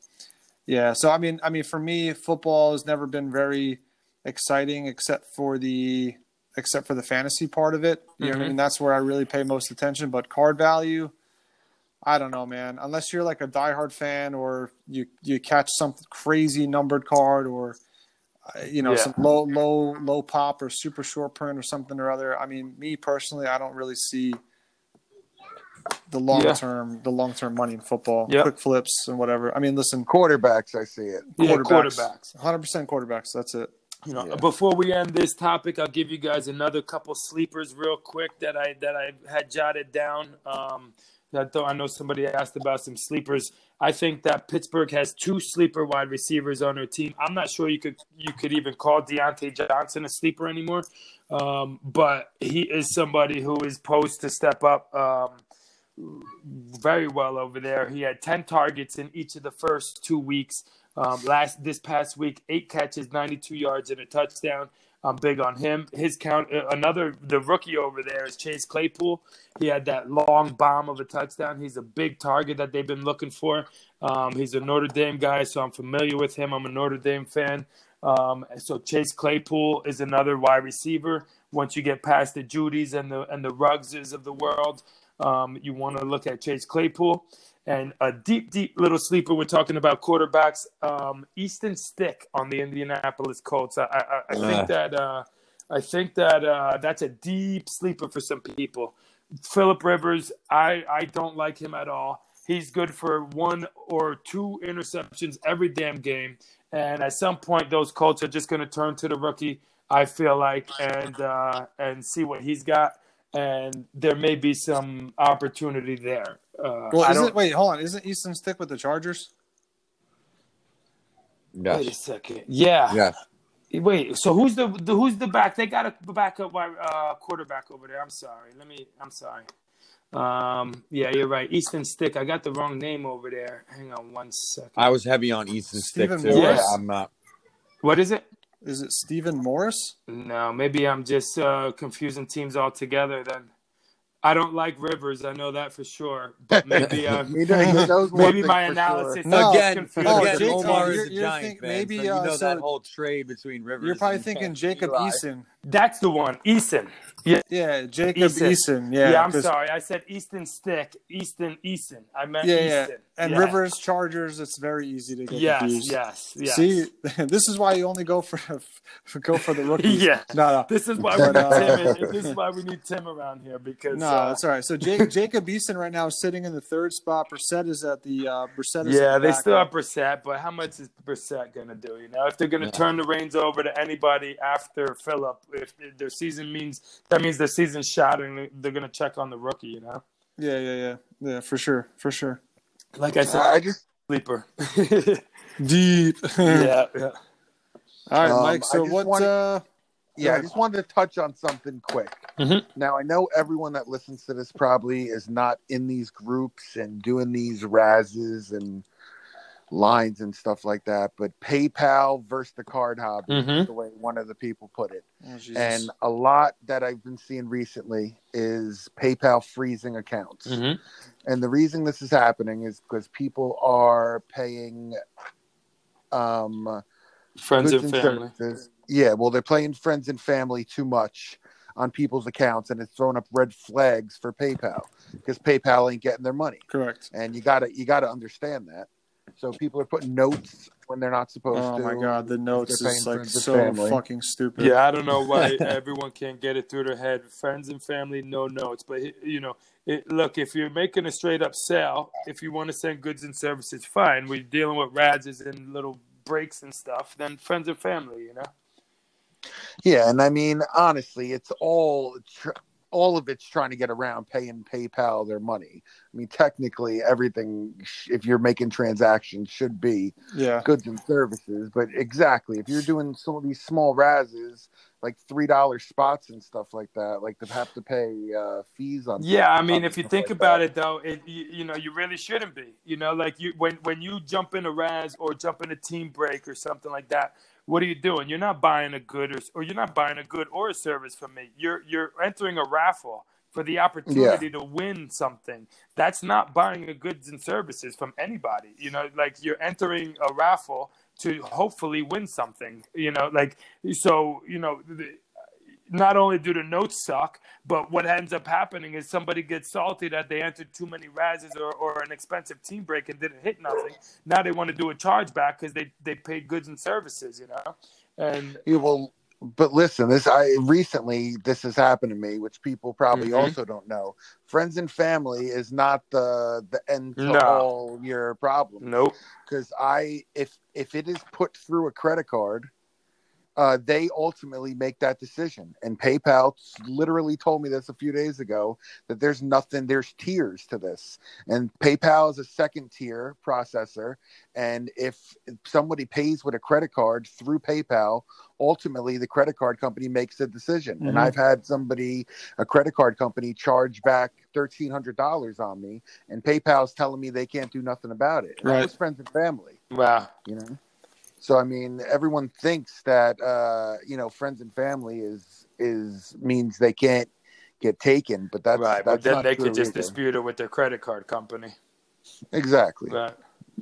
yeah. So I mean, I mean, for me, football has never been very exciting, except for the except for the fantasy part of it. You mm-hmm. know, I mm-hmm. mean, that's where I really pay most attention. But card value I don't know, man. Unless you're like a diehard fan or you you catch some crazy numbered card or uh, you know yeah. some low low low pop or super short print or something or other. I mean, me personally, I don't really see the long yeah. term the long term money in football. Yep. Quick flips and whatever. I mean, listen, quarterbacks, I see it. Yeah, quarterbacks, hundred percent quarterbacks. That's it. You know, yeah. before we end this topic, I'll give you guys another couple sleepers real quick that I that I had jotted down. Um, that though I know somebody asked about some sleepers. I think that Pittsburgh has two sleeper wide receivers on their team. I'm not sure you could you could even call Diontae Johnson a sleeper anymore, um, but he is somebody who is posed to step up um, very well over there. He had 10 targets in each of the first two weeks. Um, last this past week, eight catches, 92 yards, and a touchdown. I'm big on him. His count, uh, another the rookie over there is Chase Claypool. He had that long bomb of a touchdown. He's a big target that they've been looking for. Um, he's a Notre Dame guy, so I'm familiar with him. I'm a Notre Dame fan. Um, so Chase Claypool is another wide receiver. Once you get past the Jeudys and the and the Ruggses of the world, um, you want to look at Chase Claypool. And a deep, deep little sleeper. We're talking about quarterbacks. Um, Easton Stick on the Indianapolis Colts. I, I, I think that uh, I think that uh, that's a deep sleeper for some people. Philip Rivers, I, I don't like him at all. He's good for one or two interceptions every damn game. And at some point, those Colts are just going to turn to the rookie. I feel like and uh, and see what he's got. And there may be some opportunity there. Uh, well, isn't wait, hold on, isn't Easton Stick with the Chargers? Yes. Wait a second. Yeah. Yes. Wait. So who's the, the who's the back? They got a backup uh, quarterback over there. I'm sorry. Let me. I'm sorry. Um. Yeah, you're right. Easton Stick. I got the wrong name over there. Hang on one second. I was heavy on Easton Stick too. Yeah. I'm not. What is it? Is it Stephen Morris? No, maybe I'm just uh, confusing teams altogether. Then I don't like Rivers. I know that for sure. But maybe uh, maybe my analysis. Sure. No, again, oh, again Jake, Omar is a Giant think, fan, maybe so you uh, know so that whole trade between Rivers. You're probably thinking Jacob Eli. Eason. That's the one, Eason. Yeah, yeah, Jacob Eason. Eason. Yeah, yeah. I'm sorry, I said Easton Stick, Easton Eason. I meant yeah, Easton. Yeah. And yeah. Rivers Chargers. It's very easy to get yes, confused. Yes, yes. See, this is why you only go for go for the rookies. yeah, no, no. This is why we need uh, Tim. this is why we need Tim around here because no, uh, that's all right. So Jake, Jacob Eason right now is sitting in the third spot. Brissett is at the uh, Brissett. yeah, they still have Brissett, but how much is Brissett going to do? You know, if they're going to yeah. turn the reins over to anybody after Philip, if their season means that means their season's shot and they're gonna check on the rookie. You know. Yeah, yeah, yeah, yeah, for sure, for sure. Like I said, I just sleeper. Deep. yeah, yeah. All right, Um, Mike. I So just what? wanted- uh, yeah, I just wanted to touch on something quick. Mhm. Now I know everyone that listens to this probably is not in these groups and doing these razzes and lines and stuff like that, but PayPal versus the card hobby Mhm. is the way one of the people put it. oh, And a lot that I've been seeing recently is PayPal freezing accounts. Mhm. And the reason this is happening is because people are paying um, Friends and and family. services. Yeah, well, they're playing friends and family too much on people's accounts, and it's throwing up red flags for PayPal because PayPal ain't getting their money, correct. and you gotta you gotta understand that. So people are putting notes when they're not supposed Oh to. Oh my god, the notes they're is like so family. fucking stupid. Yeah, I don't know why everyone can't get it through their head. Friends and family, no notes. But you know, it, look, if you're making a straight up sale, if you want to send goods and services, fine. We're dealing with rads and little breaks and stuff. Then friends and family, you know. Yeah, and I mean honestly, it's all tr- all of it's trying to get around paying PayPal their money. I mean, technically, everything if you're making transactions should be yeah. goods and services. But exactly, if you're doing some of these small razzes, like three dollar spots and stuff like that, like to have to pay uh, fees on. Yeah, I mean, if you like think that. about it, though, it you, you know you really shouldn't be. You know, like you when when you jump in a Raz or jump in a team break or something like that. What are you doing? You're not buying a good or, or you're not buying a good or a service from me. You're you're entering a raffle for the opportunity to win something. That's not buying a goods and services from anybody. You know, like you're entering a raffle to hopefully win something. You know, like so. You know. Not only do the notes suck, but what ends up happening is somebody gets salty that they entered too many razzes or, or an expensive team break and didn't hit nothing. Now they want to do a chargeback because they, they paid goods and services, you know? And Yeah, well, but listen, this I recently this has happened to me, which people probably Mhm. also don't know. Friends and family is not the the end to No. all your problems. nope. because I if if it is put through a credit card, uh, they ultimately make that decision. And PayPal literally told me this a few days ago that there's nothing, there's tiers to this, and PayPal is a second tier processor. And if somebody pays with a credit card through PayPal, ultimately the credit card company makes the decision. And Mhm. I've had somebody, a credit card company, charge back thirteen hundred dollars on me, and PayPal's telling me they can't do nothing about it. And that Right. was friends and family, Wow. you know. So I mean, everyone thinks that uh, you know friends and family is is means they can't get taken, but that's right. That's But then they could just either. dispute it with their credit card company. exactly. Right.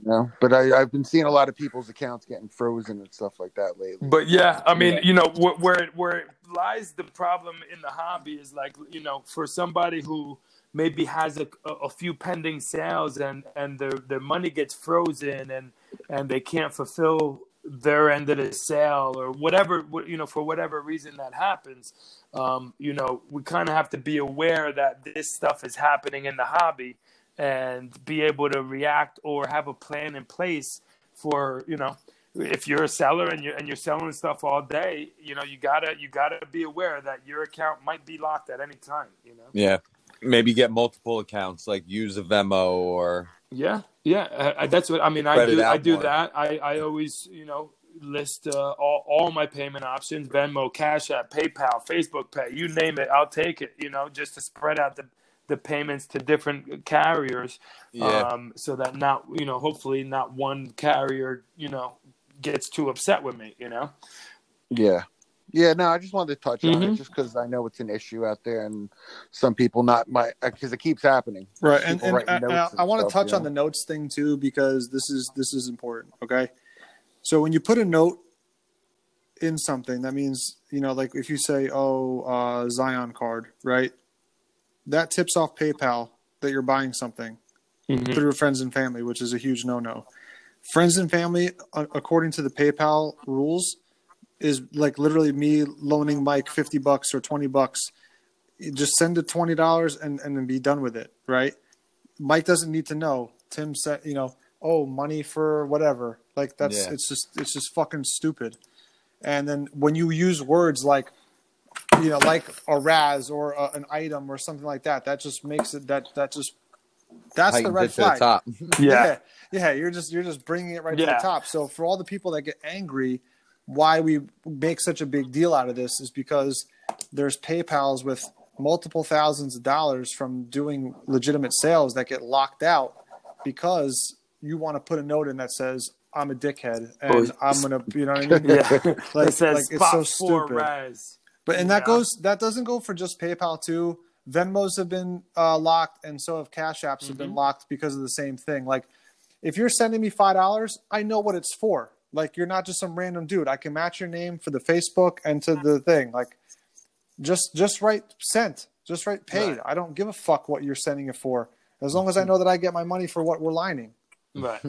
You know? But I, I've been seeing a lot of people's accounts getting frozen and stuff like that lately. But yeah, I mean, you know, where where it, where it lies the problem in the hobby is like, you know, for somebody who maybe has a, a, a few pending sales and and their their money gets frozen and and they can't fulfill their end of the sale or whatever you know for whatever reason that happens um, you know we kind of have to be aware that this stuff is happening in the hobby and be able to react or have a plan in place for you know if you're a seller and you're and you're selling stuff all day, you know you gotta you gotta be aware that your account might be locked at any time. You know. Yeah. Maybe get multiple accounts, like use a Venmo or Yeah, yeah. I, that's what I mean. I do. I do more. that. I, I always you know list uh, all all my payment options: Venmo, Cash App, PayPal, Facebook Pay. You name it, I'll take it. You know, just to spread out the the payments to different carriers. yeah. um, so that not you know hopefully not one carrier you know gets too upset with me you know Yeah. Yeah, no, I just wanted to touch on Mhm. it just because I know it's an issue out there, and some people not my because it keeps happening. Right, and, People and, writing and notes I, and want to touch you on know? the notes thing too because this is this is important. Okay, so when you put a note in something, that means you know, like if you say, "Oh, uh, Zion card," right? That tips off PayPal that you're buying something through friends and family, which is a huge no-no. Friends and family, according to the PayPal rules, is like literally me loaning Mike fifty bucks or twenty bucks. Just send it twenty dollars and and then be done with it, right? Mike doesn't need to know. Tim said, you know, oh, money for whatever. Like that's Yeah. it's just it's just fucking stupid. And then when you use words like you know, like a Raz or a, an item or something like that. That just makes it that that just that's the red it to the flag. top. Yeah. yeah, You're just you're just bringing it right to the top. So for all the people that get angry, why we make such a big deal out of this is because there's PayPal's with multiple thousands of dollars from doing legitimate sales that get locked out because you want to put a note in that says I'm a dickhead and Oh, I'm gonna you know what I mean? Yeah. Like, it says like, it's so stupid. res. But and that Yeah. goes that doesn't go for just PayPal too. Venmos have been uh, locked, and so have Cash Apps have been Mm-hmm. locked because of the same thing. Like, if you're sending me five dollars, I know what it's for. Like, you're not just some random dude. I can match your name for the Facebook and to the thing. Like, just just write sent, just write paid. Right. I don't give a fuck what you're sending it for, as long as I know that I get my money for what we're lining. Right.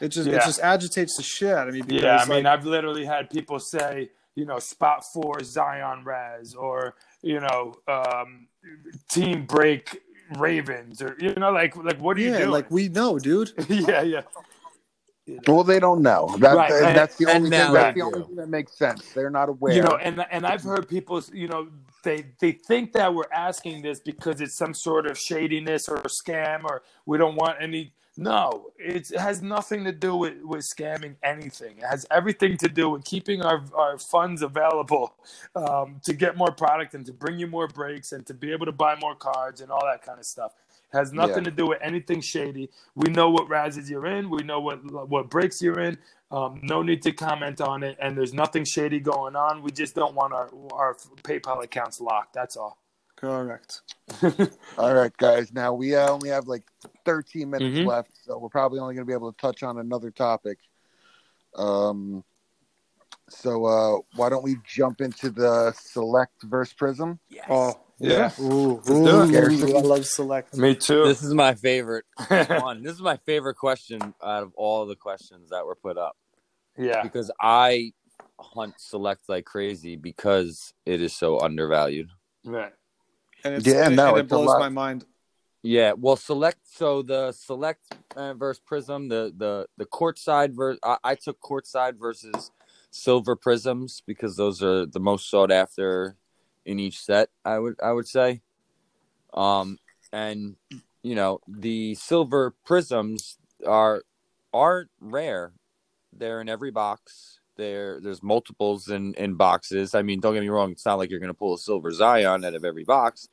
It just it just agitates the shit out of me. Because, Yeah, I mean, like, I've literally had people say, you know, spot four Zion Raz or you know, um, team break Ravens or you know, like like what do you yeah, doing? like we know, dude. yeah, yeah, Well, they don't know. That, Right, that- and- that's the only thing. That's the only thing that makes sense. They're not aware. you know, and and I've heard people, you know, they they think that we're asking this because it's some sort of shadiness or scam or we don't want any. No, it's, it has nothing to do with, with scamming anything. It has everything to do with keeping our, our funds available um, to get more product and to bring you more breaks and to be able to buy more cards and all that kind of stuff. Has nothing Yeah. to do with anything shady. We know what razzes you're in. We know what what breaks you're in. Um, no need to comment on it, and there's nothing shady going on. We just don't want our our PayPal accounts locked. That's all. Correct. All right, guys. Now we uh, only have like 13 minutes Mhm. left, so we're probably only going to be able to touch on another topic. Um, so uh, why don't we jump into the select verse Prizm? Yes. Oh, Yeah. Ooh, do ooh, I love select. Me too. This is my favorite one. This is my favorite question out of all the questions that were put up yeah. because I hunt select like crazy because it is so undervalued. Right. And it's, Yeah, and, no, and it it's blows my mind. Yeah, well, select. So the select uh, versus Prizm, the the the courtside versus. I, I took courtside versus silver Prizms because those are the most sought after in each set. I would I would say, um, and you know the silver Prizms are aren't rare. They're in every box. There there's multiples in in boxes. I mean, don't get me wrong. It's not like you're going to pull a silver Zion out of every box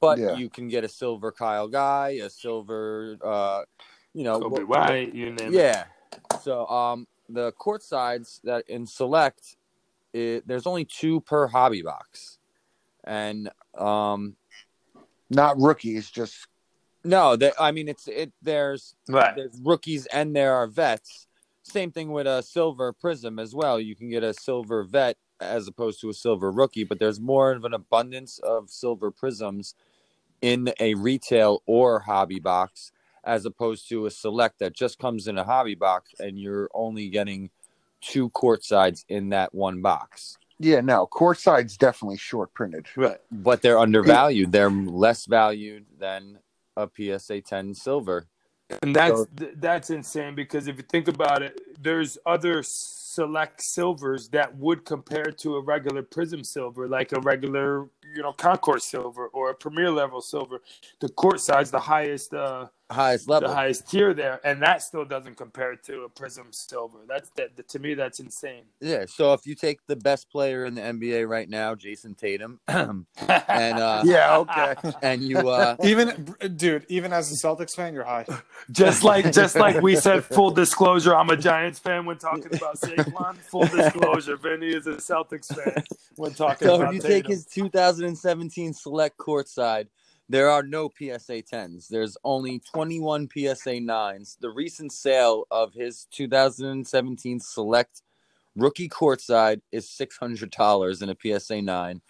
but Yeah. you can get a silver Kyle Guy, a silver, uh, you know, Coby what- White. You name it. yeah. So, um, the court sides that in select, it, there's only two per hobby box, and um, Not rookies, just no, they, I mean it's it. There's Right. there's rookies and there are vets. Same thing with a silver Prizm as well. You can get a silver vet as opposed to a silver rookie, but there's more of an abundance of silver Prizms in a retail or hobby box as opposed to a select that just comes in a hobby box and you're only getting two court sides in that one box. yeah. No, courtside's definitely short printed. Right. But they're undervalued. They're less valued than a PSA 10 silver. And that's So- th- that's insane because if you think about it, there's other select silvers that would compare to a regular Prizm silver, like a regular, you know, concourse silver or a premier level silver. The court side's the highest, uh, Highest level. the highest tier there, and that still doesn't compare to a Prizm silver. That's that to me, that's insane. Yeah, so if you take the best player in the NBA right now, Jayson Tatum, and uh, Yeah, okay. and you uh, Even, dude, even as a Celtics fan, you're high. just like just like we said, full disclosure, I'm a Giants fan when talking about Saquon. Full disclosure, Vinny is a Celtics fan when talking so about So if you take his his 2017 select court side, there are no PSA 10s. There's only 21 PSA 9s. The recent sale of his 2017 select rookie court side is $600 in a PSA 9.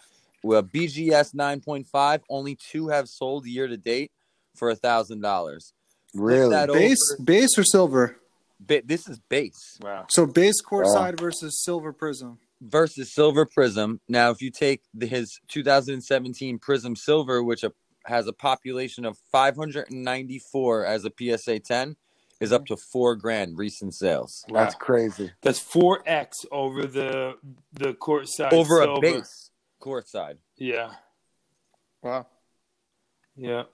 Well, BGS 9.5, only two have sold year to date for $1,000. Really? that Base, over- base or silver? Ba- This is base. wow. So base court Wow. side versus silver Prizm. Versus Silver Prizm. Now, if you take the, his 2017 Prizm Silver, which a, has a population of 594 as a PSA 10, is up to four grand recent sales That's crazy. That's four X over the the court side over silver. a base court side. Yeah, Wow. yeah.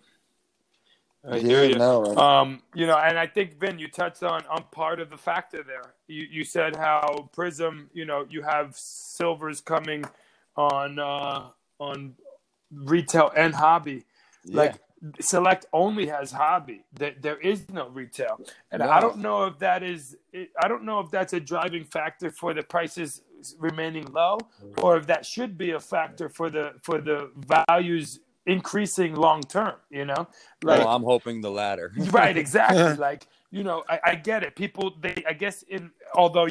I Yeah, hear you. no, Um, you know, and I think Vin, you touched on on part of the factor there. You you said how Prizm, you know, you have silvers coming on uh on retail and hobby. Like Select only has hobby. There, there is no retail, and I don't know if that is. I don't know if that's a driving factor for the prices remaining low, or if that should be a factor for the for the values increasing long term. You know, well, I'm hoping the latter. right exactly. Like you know I, I get it. People they i guess in although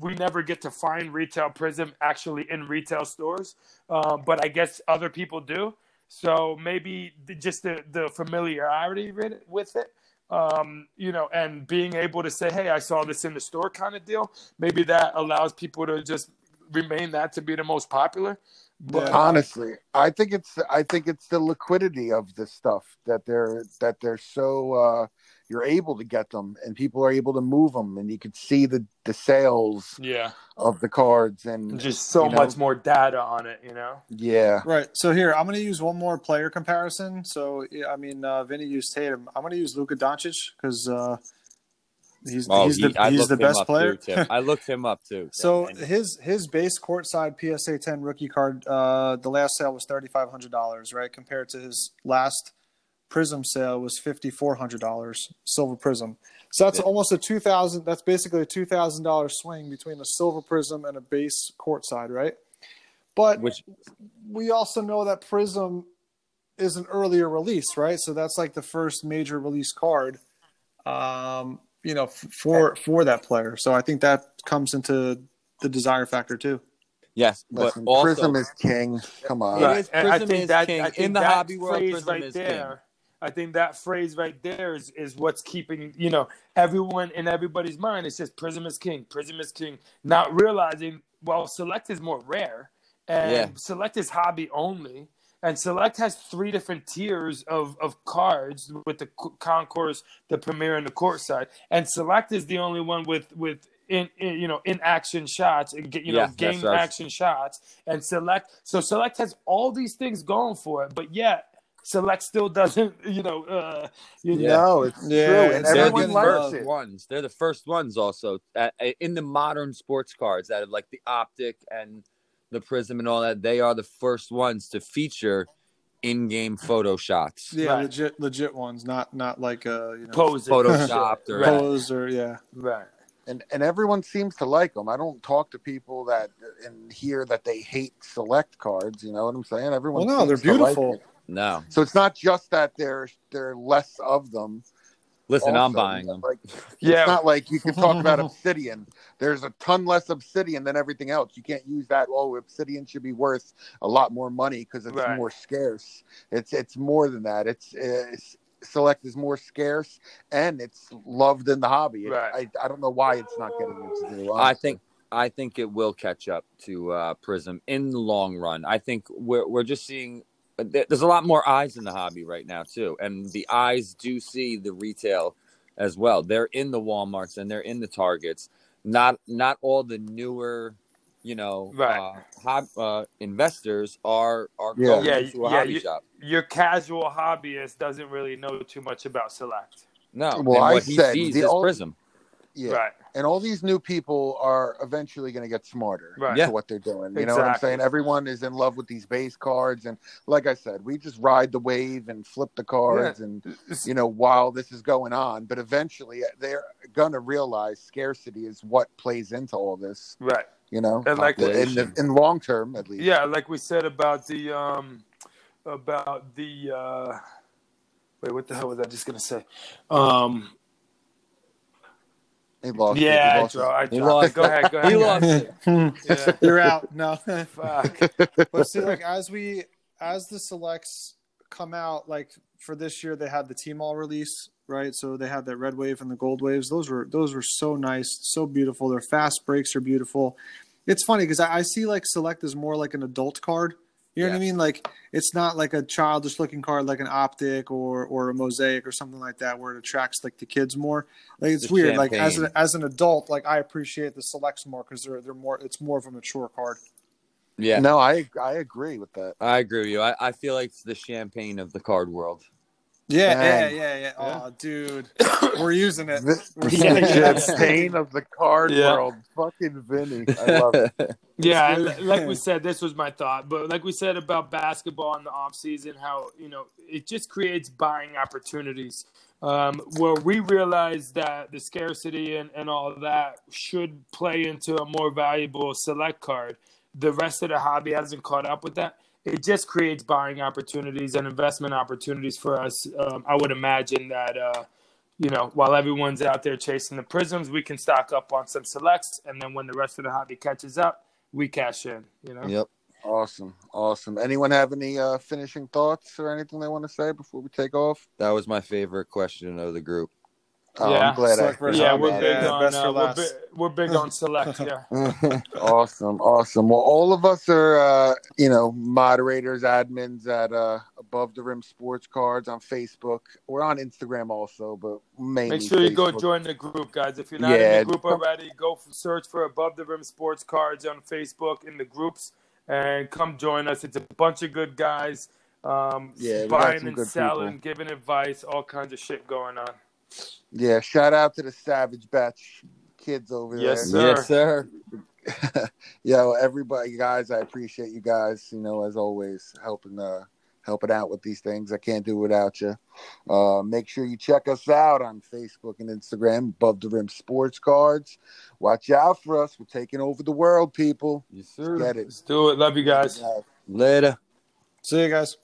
we never get to find retail Prizm actually in retail stores uh, but i guess other people do. So maybe the, just the, the familiarity with it, with it um, you know and being able to say hey i saw this in the store kind of deal. Maybe that allows people to just remain that to be the most popular but Yeah. honestly i think it's i think it's the liquidity of this stuff that they're that they're so uh you're able to get them and people are able to move them and you can see the the sales yeah of the cards and just so you know, much more data on it you know yeah Right. So here, I'm going to use one more player comparison. So, yeah, I mean, uh, Vinny used Tatum. I'm going to use Luka Doncic because uh, he's Oh, he's he- the he's the best player. Too, I looked him up too. Tim, So and his his base courtside PSA 10 rookie card, uh, the last sale was thirty five hundred dollars, right? Compared to his last Prizm sale was fifty four hundred dollars, silver Prizm. So that's Yeah. almost a two thousand. That's basically a two thousand dollar swing between a silver Prizm and a base courtside, right? But which we also know that Prizm is an earlier release, right? So that's like the first major release card, um, you know, for for that player. So I think that comes into the desire factor too. yes, but listen, also Prizm is king come on It Right. is- And I think is that king. I In the that hobby world, Prizm right is there. I think that phrase right there is is what's keeping you know everyone in everybody's mind. It's just Prizm is king. Prizm is king. Not realizing well, Select is more rare, and Yeah. Select is hobby only. And Select has three different tiers of, of cards with the concourse, the premier, and the court side. And Select is the only one with with in, in you know in action shots you know Yes, that's game right. action shots. And Select so Select has all these things going for it, but yet Select still doesn't you know uh, you Yeah. no it's Yeah, true and it's they're everyone the likes first it ones. They're the first ones also at, in the modern sports cards that have like the optic and the Prizm and all that. They are the first ones to feature in-game photo shots, Yeah, Right. legit legit ones, not not like uh you know pose it. photoshopped or Right. pose or yeah. Right. and and everyone seems to like them. I don't talk to people that and hear that they hate select cards. You know what I'm saying? Everyone. Well, no, they're seems to like beautiful. no. So it's not just that there there are less of them. Listen, I'm buying them. Like, Yeah. it's not like you can talk about obsidian. There's a ton less obsidian than everything else. You can't use that. Oh, obsidian should be worth a lot more money because it's Right. more scarce. It's it's more than that. It's, it's select is more scarce and it's loved in the hobby. Right. I I don't know why it's not getting its due. I think I think it will catch up to uh, Prizm in the long run. I think we're we're just seeing there- there's a lot more eyes in the hobby right now too, and the eyes do see the retail as well. They're in the WalMarts and they're in the Targets. Not not all the newer, you know, Right. uh, hob, uh, investors are are Yeah. going Yeah, into a yeah, hobby you- shop. Your casual hobbyist doesn't really know too much about Select. No, Well, and I he said sees the is ol- Prizm. Yeah. Right. And all these new people are eventually going to get smarter Right. Yeah. to what they're doing. You know what I'm saying? Everyone is in love with these base cards, and like I said, we just ride the wave and flip the cards, and you know while this is going on. But eventually, they're going to realize scarcity is what plays into all this. Right. You know, And like- in the, in long term at least. Yeah, like we said about the um about the uh wait, what the hell was I just gonna say? Um He lost. it. He yeah, I, draw, I He lost. Go ahead, go ahead. He guys. lost it. Yeah. You're out. No. Fuck. but see, like as we as the selects come out, like for this year, they had the team all release, right? So they had that red wave and the gold waves. Those were those were so nice, so beautiful. Their fast breaks are beautiful. It's funny because I, I see like select is more like an adult card. You know what I mean? Like it's not like a childish looking card like an optic or or a mosaic or something like that where it attracts like the kids more. Like it's The weird. Like as an as an adult, like I appreciate the selects more because they're they're more. It's more of a mature card. Yeah, No, I I agree with that. I agree with you. I, I feel like it's the champagne of the card world. Yeah, Dang. yeah, yeah, yeah. Oh, dude, we're using it. The, We're the using it. champagne of the card Yeah. world. Fucking Vinny. I love it. Yeah, and like we said, this was my thought. But like we said about basketball in the off season, how you know it just creates buying opportunities. Um, where we realize that the scarcity and, and all that should play into a more valuable select card. The rest of the hobby hasn't caught up with that. It just creates buying opportunities and investment opportunities for us. Um, I would imagine that uh, you know, while everyone's out there chasing the Prizms, we can stock up on some selects, and then when the rest of the hobby catches up, we cash in. You know. Yep. Awesome. Awesome. Anyone have any uh, finishing thoughts or anything they want to say before we take off? That was my favorite question of the group. Oh, Yeah. I'm glad I versus Yeah, we're big Yeah, on best uh, for we're, bi- we're big on select. Yeah. awesome. Awesome. Well, all of us are, uh, you know, moderators, admins at uh, Above the Rim Sports Cards on Facebook. We're on Instagram also, but mainly Make sure you go join the group, guys. If you're not Yeah. in the group already, go f- search for Above the Rim Sports Cards on Facebook in the groups and come join us. It's a bunch of good guys. Um, Yeah, buying and good selling, giving advice, all kinds of shit going on. Yeah, shout out to the Savage Batch kids over Yes, there. Sir. Yes, sir. Yo, everybody, guys, I appreciate you guys. You know, as always, helping uh helping out with these things. I can't do without you. Uh, make sure you check us out on Facebook and Instagram, Above the Rim Sports Cards. Watch out for us. We're taking over the world, people. Yes, sir. Get it. Let's do it. Love you guys. Later. See you guys.